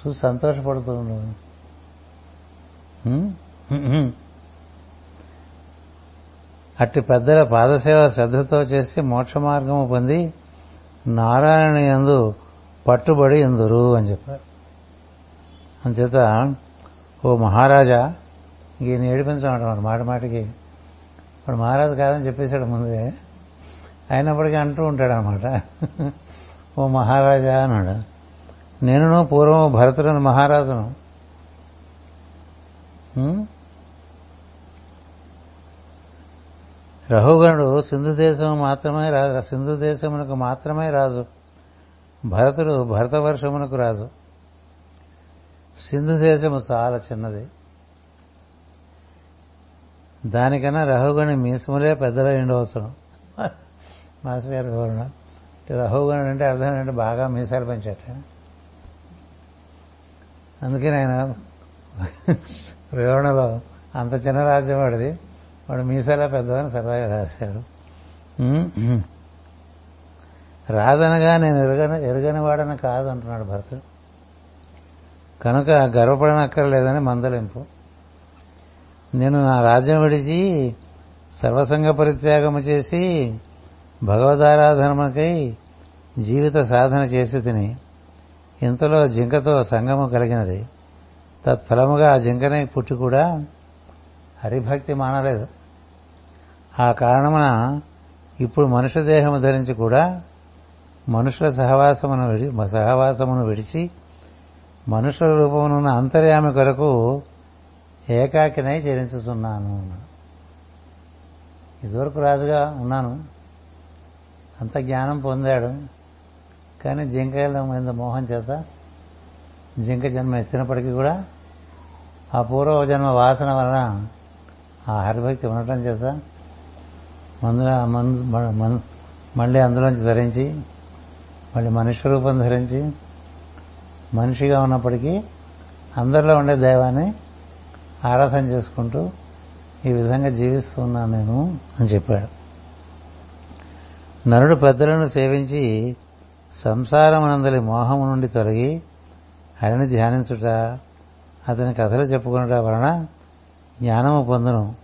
చూసి సంతోషపడుతుండు అట్టి పెద్దల పాదసేవ శ్రద్ధతో చేసి మోక్ష మార్గము పొంది నారాయణ ఎందు పట్టుబడి ఎందురు అని చెప్పారు. అంచేత ఓ మహారాజా ఈయన ఏడిపించడం మాట మాటికి. ఇప్పుడు మహారాజు కాదని చెప్పేశాడు ముందే. అయినప్పటికీ అంటూ ఉంటాడు అనమాట ఓ మహారాజా అన్నాడు. నేను పూర్వం భరతుడని మహారాజును. రహుగణుడు సింధు దేశం మాత్రమే రాజు సింధు దేశమునకు మాత్రమే రాజు. భరతుడు భరతవర్షమునకు రాజు. సింధు దేశము చాలా చిన్నది. దానికన్నా రహుగుణి మీసములే పెద్దల ఉండవసరం మాస్టర్ గారి వివరణ. రహుగుణుడు అంటే అర్థం ఏంటంటే బాగా మీసాలు పెంచాట. అందుకే ఆయన వివరణలో అంత చిన్న రాజ్యం వాడిది. వాడు మీసాలా పెద్దవని సరదాగా రాశాడు. రాదనగా నేను ఎరగని ఎరగని వాడని కాదంటున్నాడు భరతుడు. కనుక గర్వపడనక్కర్లేదని మందలింపు. నేను నా రాజ్యం విడిచి సర్వసంగ పరిత్యాగము చేసి భగవదారాధనమకై జీవిత సాధన చేసి తిని ఇంతలో జింకతో సంగము కలిగినది. తత్ఫలముగా ఆ జింకనే పుట్టి కూడా హరిభక్తి మానలేదు. ఆ కారణమున ఇప్పుడు మనుష్య దేహము ధరించి కూడా మనుషుల సహవాసమును విడి సహవాసమును విడిచి మనుషుల రూపమునున్న అంతర్యామి కొరకు ఏకాకినై చెల్లించుతున్నాను ఇదివరకు రాజుగా ఉన్నాను. అంత జ్ఞానం పొందాడు. కానీ జింకల మీద మోహం చేత జింక జన్మ ఎత్తినప్పటికీ కూడా ఆ పూర్వ జన్మ వాసన వలన ఆ హరిభక్తి ఉండటం చేత మందుల మందు మళ్ళీ అందులోంచి ధరించి మళ్ళీ మనిషి రూపం ధరించి మనిషిగా ఉన్నప్పటికీ అందరిలో ఉండే దైవాన్ని ఆరాధన చేసుకుంటూ ఈ విధంగా జీవిస్తూ ఉన్నాను నేను అని చెప్పాడు. నరుడు పెద్దలను సేవించి సంసారమునందలి మోహము నుండి తొలగి హరిని ధ్యానించుట అతని కథలు చెప్పుకునుట వలన జ్ఞానము పొందును.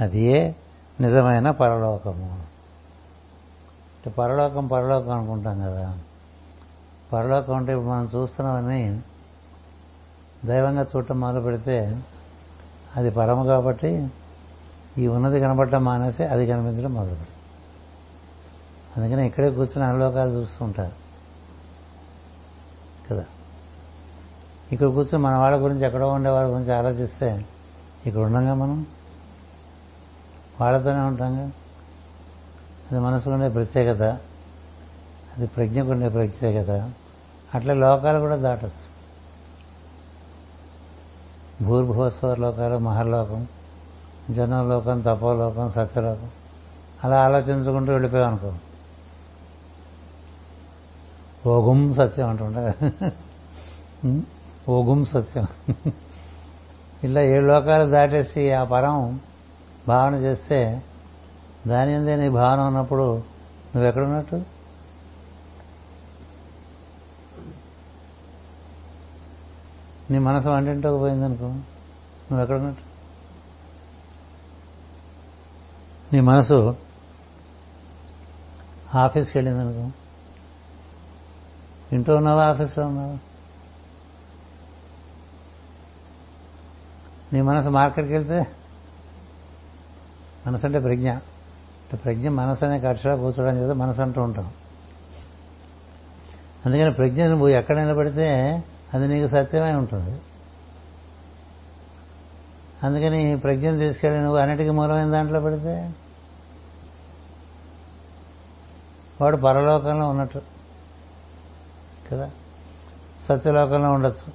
అదియే నిజమైన పరలోకము. పరలోకం పరలోకం అనుకుంటాం కదా. పరలోకం అంటే ఇప్పుడు మనం చూస్తున్నామని దైవంగా చూడటం మొదలు పెడితే అది పరము కాబట్టి ఈ ఉన్నది కనపడటం మానేసి అది కనిపించడం మొదలుపెట్టి. అందుకని ఇక్కడే కూర్చుని అనులోకాలు చూస్తూ ఉంటారు. కదా? ఇక్కడ కూర్చొని మన వాళ్ళ గురించి ఎక్కడో ఉండే వాళ్ళ గురించి ఆలోచిస్తే ఇక్కడ ఉండంగా మనం? వాళ్ళతోనే ఉంటాంగా? అది మనసుకు ప్రత్యేకత. అది ప్రజ్ఞకు ఉండే ప్రత్యేకత. అట్లా లోకాలు కూడా దాటచ్చు. భూర్భువస్వ లోకాలు మహర్లోకం జనలోకం తపోలోకం సత్యలోకం. అలా ఆలోచించుకుంటూ వెళ్ళిపోయాం అనుకో ఓగుం సత్యం అంటుండే. ఓగుం సత్యం. ఇలా ఏడు లోకాలు దాటేసి ఆ పరం భావన చేస్తే దాని అందే నీ భావన ఉన్నప్పుడు నువ్వెక్కడున్నట్టు నీ మనసు వంటింటోకి పోయిందనుకో నువ్వు ఎక్కడున్నట్టు నీ మనసు ఆఫీస్కి వెళ్ళిందనుకో ఇంట్లో ఉన్నావా ఆఫీస్లో ఉన్నావా? నీ మనసు మార్కెట్కి వెళ్తే మనసు అంటే ప్రజ్ఞ. అంటే ప్రజ్ఞ మనసు అనే కక్షలో కూర్చోవడం చేత మనసు అంటూ ఉంటాం. అందుకని ప్రజ్ఞ నువ్వు ఎక్కడ నిలబడితే అది నీకు సత్యమై ఉంటుంది. అందుకని ప్రజ్ఞను తీసుకెళ్ళి నువ్వు అన్నిటికీ మూలమైన దాంట్లో పెడితే వాడు పరలోకంలో ఉన్నట్టు. కదా? సత్యలోకంలో ఉండొచ్చు.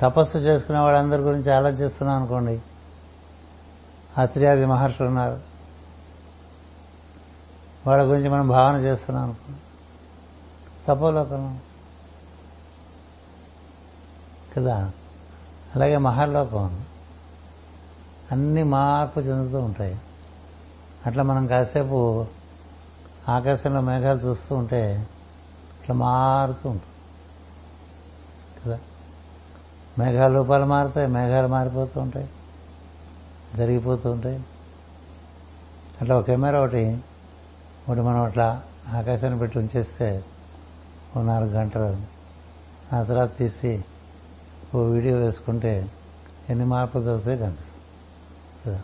తపస్సు చేసుకునే వాళ్ళందరి గురించి ఆలోచిస్తున్నాం అనుకోండి. అత్రియాది మహర్షులు ఉన్నారు. వాళ్ళ గురించి మనం భావన చేస్తున్నాం అనుకోండి. తపోలోకంలో కదా? అలాగే మహర్లోకం అన్ని మార్పు చెందుతూ ఉంటాయి. అట్లా మనం కాసేపు ఆకాశంలో మేఘాలు చూస్తూ ఉంటే ఇట్లా మారుతూ ఉంటుంది కదా? మేఘాల రూపాలు మారుతాయి మేఘాలు మారిపోతూ ఉంటాయి జరిగిపోతూ ఉంటాయి. అట్లా ఒక కెమెరా ఒకటి ఒకటి మనం అట్లా ఆకాశాన్ని పెట్టి ఉంచేస్తే ఓ నాలుగు గంటలు. ఆ తర్వాత తీసి ఓ వీడియో వేసుకుంటే ఎన్ని మార్పులు దొరుకుతాయి కనిపిస్తుంది కదా?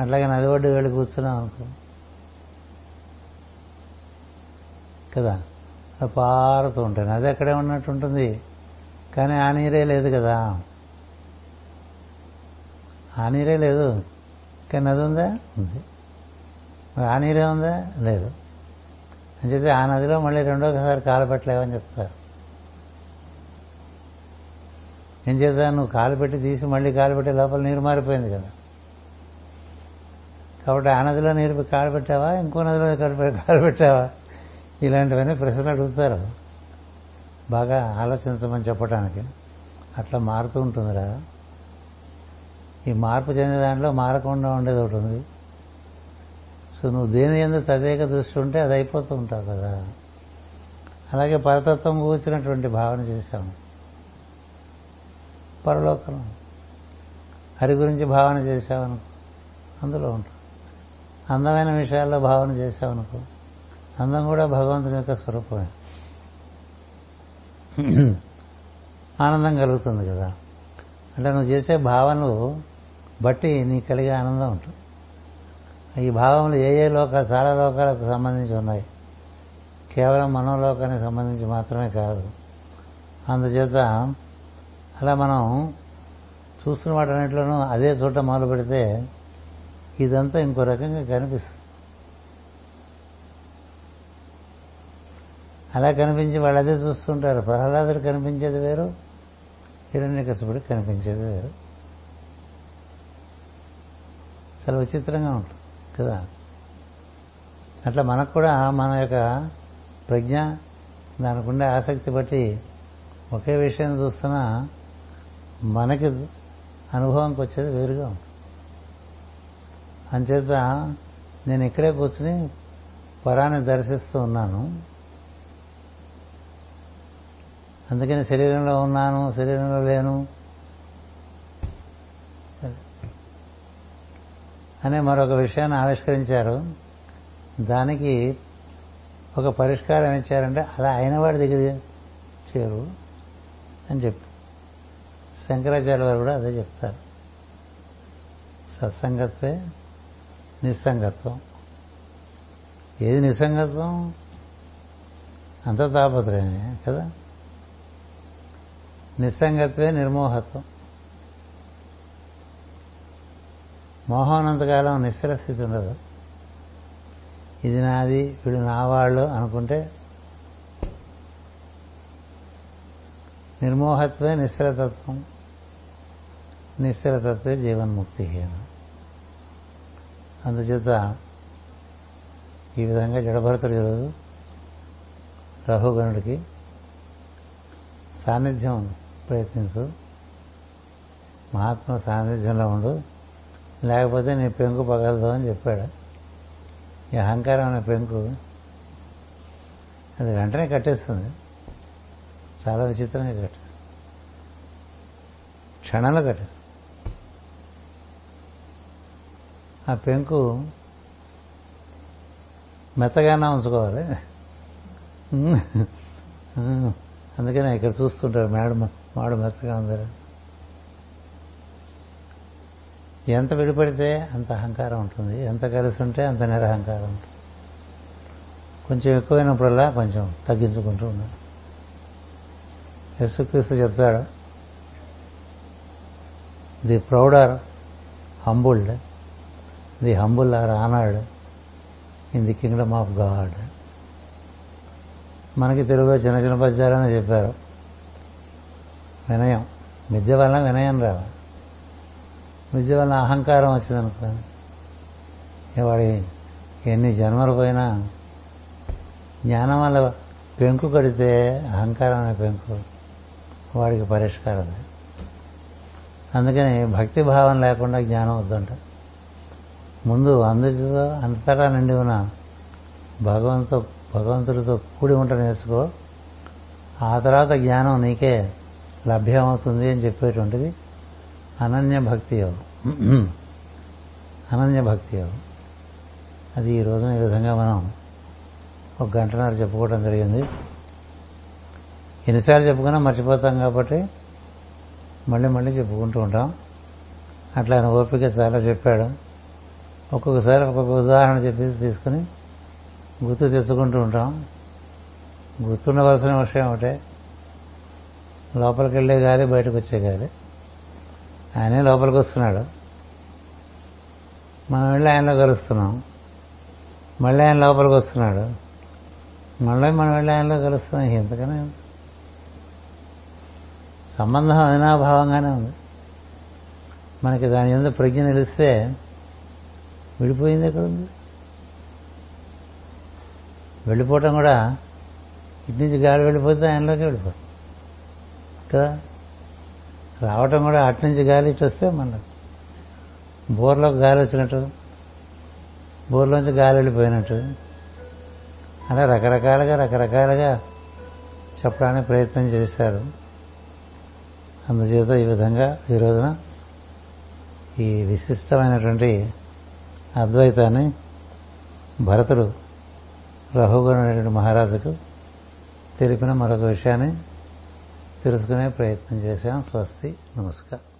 అట్లాగే నది ఒడ్డు వెళ్ళి కూర్చున్నాం అనుకో. కదా? అవి పారుతూ ఉంటాయి. నది అక్కడే ఉన్నట్టు ఉంటుంది. కానీ ఆ నీరే లేదు కదా? ఆ నీరే లేదు. కానీ నది ఉందా? ఉంది. ఆ నీరే ఉందా? లేదు. అని చెప్పి ఆ నదిలో మళ్ళీ రెండోసారి కాలు పెట్టలేవని చెప్తారు. ఏం చేద్దాం? నువ్వు కాలు పెట్టి తీసి మళ్ళీ కాలు పెట్టే లోపల నీరు మారిపోయింది కదా. కాబట్టి ఆ నదిలో నీరు కాలు పెట్టావా? ఇంకో నదిలో కాలు పెట్టావా? ఇలాంటివన్నీ ప్రశ్నలు అడుగుతారు. బాగా ఆలోచించమని చెప్పడానికి అట్లా మారుతూ ఉంటుందిరా. ఈ మార్పు చెందే దాంట్లో మారకుండా ఉండేది ఒకటి ఉంది. సో నువ్వు దేని ఎందుకు తదేక దృష్టి ఉంటే అది అయిపోతూ ఉంటావు కదా. అలాగే పరతత్వం కూర్చున్నటువంటి భావన చేశాము. పరలోకం. హరి గురించి భావన చేశావనుకో అందులో ఉంటాం అందమైన విషయాల్లో భావన చేశావనుకో అందం కూడా భగవంతుని యొక్క స్వరూపమే. ఆనందం కలుగుతుంది కదా. అంటే నువ్వు చేసే భావనలు బట్టి నీకు కలిగే ఆనందం ఉంటుంది. ఈ భావములు ఏ ఏ లోకాలు చాలా లోకాలకు సంబంధించి ఉన్నాయి. కేవలం మనోలోకానికి సంబంధించి మాత్రమే కాదు. అందుచేత అలా మనం చూస్తున్న వాటన్నిటిలోనూ అదే చోట మొదలు పెడితే ఇదంతా ఇంకో రకంగా కనిపిస్తుంది. అలా కనిపించి వాళ్ళు అదే చూస్తుంటారు. ప్రహ్లాదుడు కనిపించేది వేరు హిరణ్యకశపుడు కనిపించేది వేరు. చాలా విచిత్రంగా ఉంటుంది కదా? అట్లా మనకు కూడా మన యొక్క ప్రజ్ఞ దానికి ఉండే ఆసక్తి బట్టి ఒకే విషయం చూస్తున్నా మనకి అనుభవంకి వచ్చేది వేరుగా ఉంటుంది. అంచేత నేను ఇక్కడే కూర్చుని పరాన్ని దర్శిస్తూ ఉన్నాను. అందుకని శరీరంలో ఉన్నాను శరీరంలో లేను. అనే మరొక విషయాన్ని ఆవిష్కరించారు. దానికి ఒక పరిష్కారం ఇచ్చారంటే అలా అయిన వాడి దగ్గర చేరు అని చెప్పి శంకరాచార్య వారు కూడా అదే చెప్తారు. సత్సంగత్వే నిస్సంగత్వం. ఏది నిస్సంగత్వం? అంత తాపత్రయమే కదా? నిస్సంగత్వే నిర్మోహత్వం. మోహం ఉన్నంతకాలం నిశ్చల స్థితి ఉండదు. ఇది నాది వీడు నా వాళ్ళు అనుకుంటే నిర్మోహత్వే నిశ్చలతత్వం. నిశ్చలతత్వే జీవన్ముక్తి అందుచేత ఈ విధంగా జడభరతుడు ఈరోజు రఘుగణుడికి సాన్నిధ్యం ప్రయత్నించు. మహాత్మ సాన్నిధ్యంలో ఉండు. లేకపోతే నీ పెంకు పగలదు అని చెప్పాడు. ఈ అహంకారం అనే పెంకు అది వెంటనే కట్టేస్తుంది. చాలా విచిత్రంగా కట్టేస్తుంది. క్షణంలో కట్టేస్తుంది. ఆ పెంకు మెత్తగానే ఉంచుకోవాలి. అందుకనే ఇక్కడ చూస్తుంటారు మేడ మాడు మెత్తగా ఉందరు ఎంత విడిపడితే అంత అహంకారం ఉంటుంది. ఎంత కలిసి ఉంటే అంత నిరహంకారం ఉంటుంది. కొంచెం ఎక్కువైనప్పుడల్లా కొంచెం తగ్గించుకుంటూ ఉన్నాడు యశుక్రీస్తు చెప్తాడు the proud are humbled the humble are honoured in the kingdom of God. మనకి తెలుగులో చిన్న చిన్న పద్యాలని చెప్పారు. వినయం. విద్య వలన వినయం రావాలి విద్య వలన అహంకారం వచ్చిందనుకో వాడి ఎన్ని జన్మలు పోయినా జ్ఞానం వల్ల పెంకు కడితే అహంకారం అనే పెంకు వాడికి పరిష్కారం అందుకని భక్తి భావం లేకుండా జ్ఞానం వద్దంట. ముందు అందులో అంతటా నిండి ఉన్న భగవంతు భగవంతుడితో కూడి ఉంట నేర్చుకో. ఆ తర్వాత జ్ఞానం నీకే లభ్యమవుతుంది అని చెప్పేటువంటిది అనన్య భక్తి యోగం. అనన్య భక్తి యోగం. అది ఈ రోజున ఈ విధంగా మనం ఒక గంటన్నర చెప్పుకోవడం జరిగింది. ఎన్నిసార్లు చెప్పుకున్నా మర్చిపోతాం కాబట్టి మళ్ళీ మళ్ళీ చెప్పుకుంటూ ఉంటాం. అట్లా ఆయన ఓపిక చాలా చెప్పాడు. ఒక్కొక్కసారి ఒక్కొక్క ఉదాహరణ చెప్పి తీసుకుని గుర్తు తెచ్చుకుంటూ ఉంటాం. గుర్తుండవలసిన విషయం ఒకటే. లోపలికి వెళ్ళే గాలి బయటకు వచ్చే గాలి. ఆయనే లోపలికి వస్తున్నాడు మనం వెళ్ళి ఆయనలో కలుస్తున్నాం. మళ్ళీ ఆయన లోపలికి వస్తున్నాడు మళ్ళీ మనం వెళ్ళి ఆయనలో కలుస్తున్నాం. ఎంతకనే సంబంధం అవినాభావంగానే ఉంది. మనకి దాని ఎందుకు ప్రజ్ఞ నిలిస్తే విడిపోయింది ఎక్కడుంది వెళ్ళిపోవటం కూడా ఇటు నుంచి గాలి వెళ్ళిపోతే ఆయనలోకి వెళ్ళిపోతుంది కదా? రావటం కూడా అటు నుంచి గాలి ఇటు వస్తే మనకు. బోర్లోకి గాలి వచ్చినట్టు. బోర్లోంచి గాలి వెళ్ళిపోయినట్టు. అలా రకరకాలుగా రకరకాలుగా చెప్పడానికి ప్రయత్నం చేశారు. అందుచేత ఈ విధంగా ఈ రోజున ఈ విశిష్టమైనటువంటి అద్వైతాన్ని భరతుడు రఘుగణుడైన మహారాజుకు తెలిపిన మరొక విషయాన్ని తెలుసుకునే ప్రయత్నం చేశాం. స్వస్తి. నమస్కారం.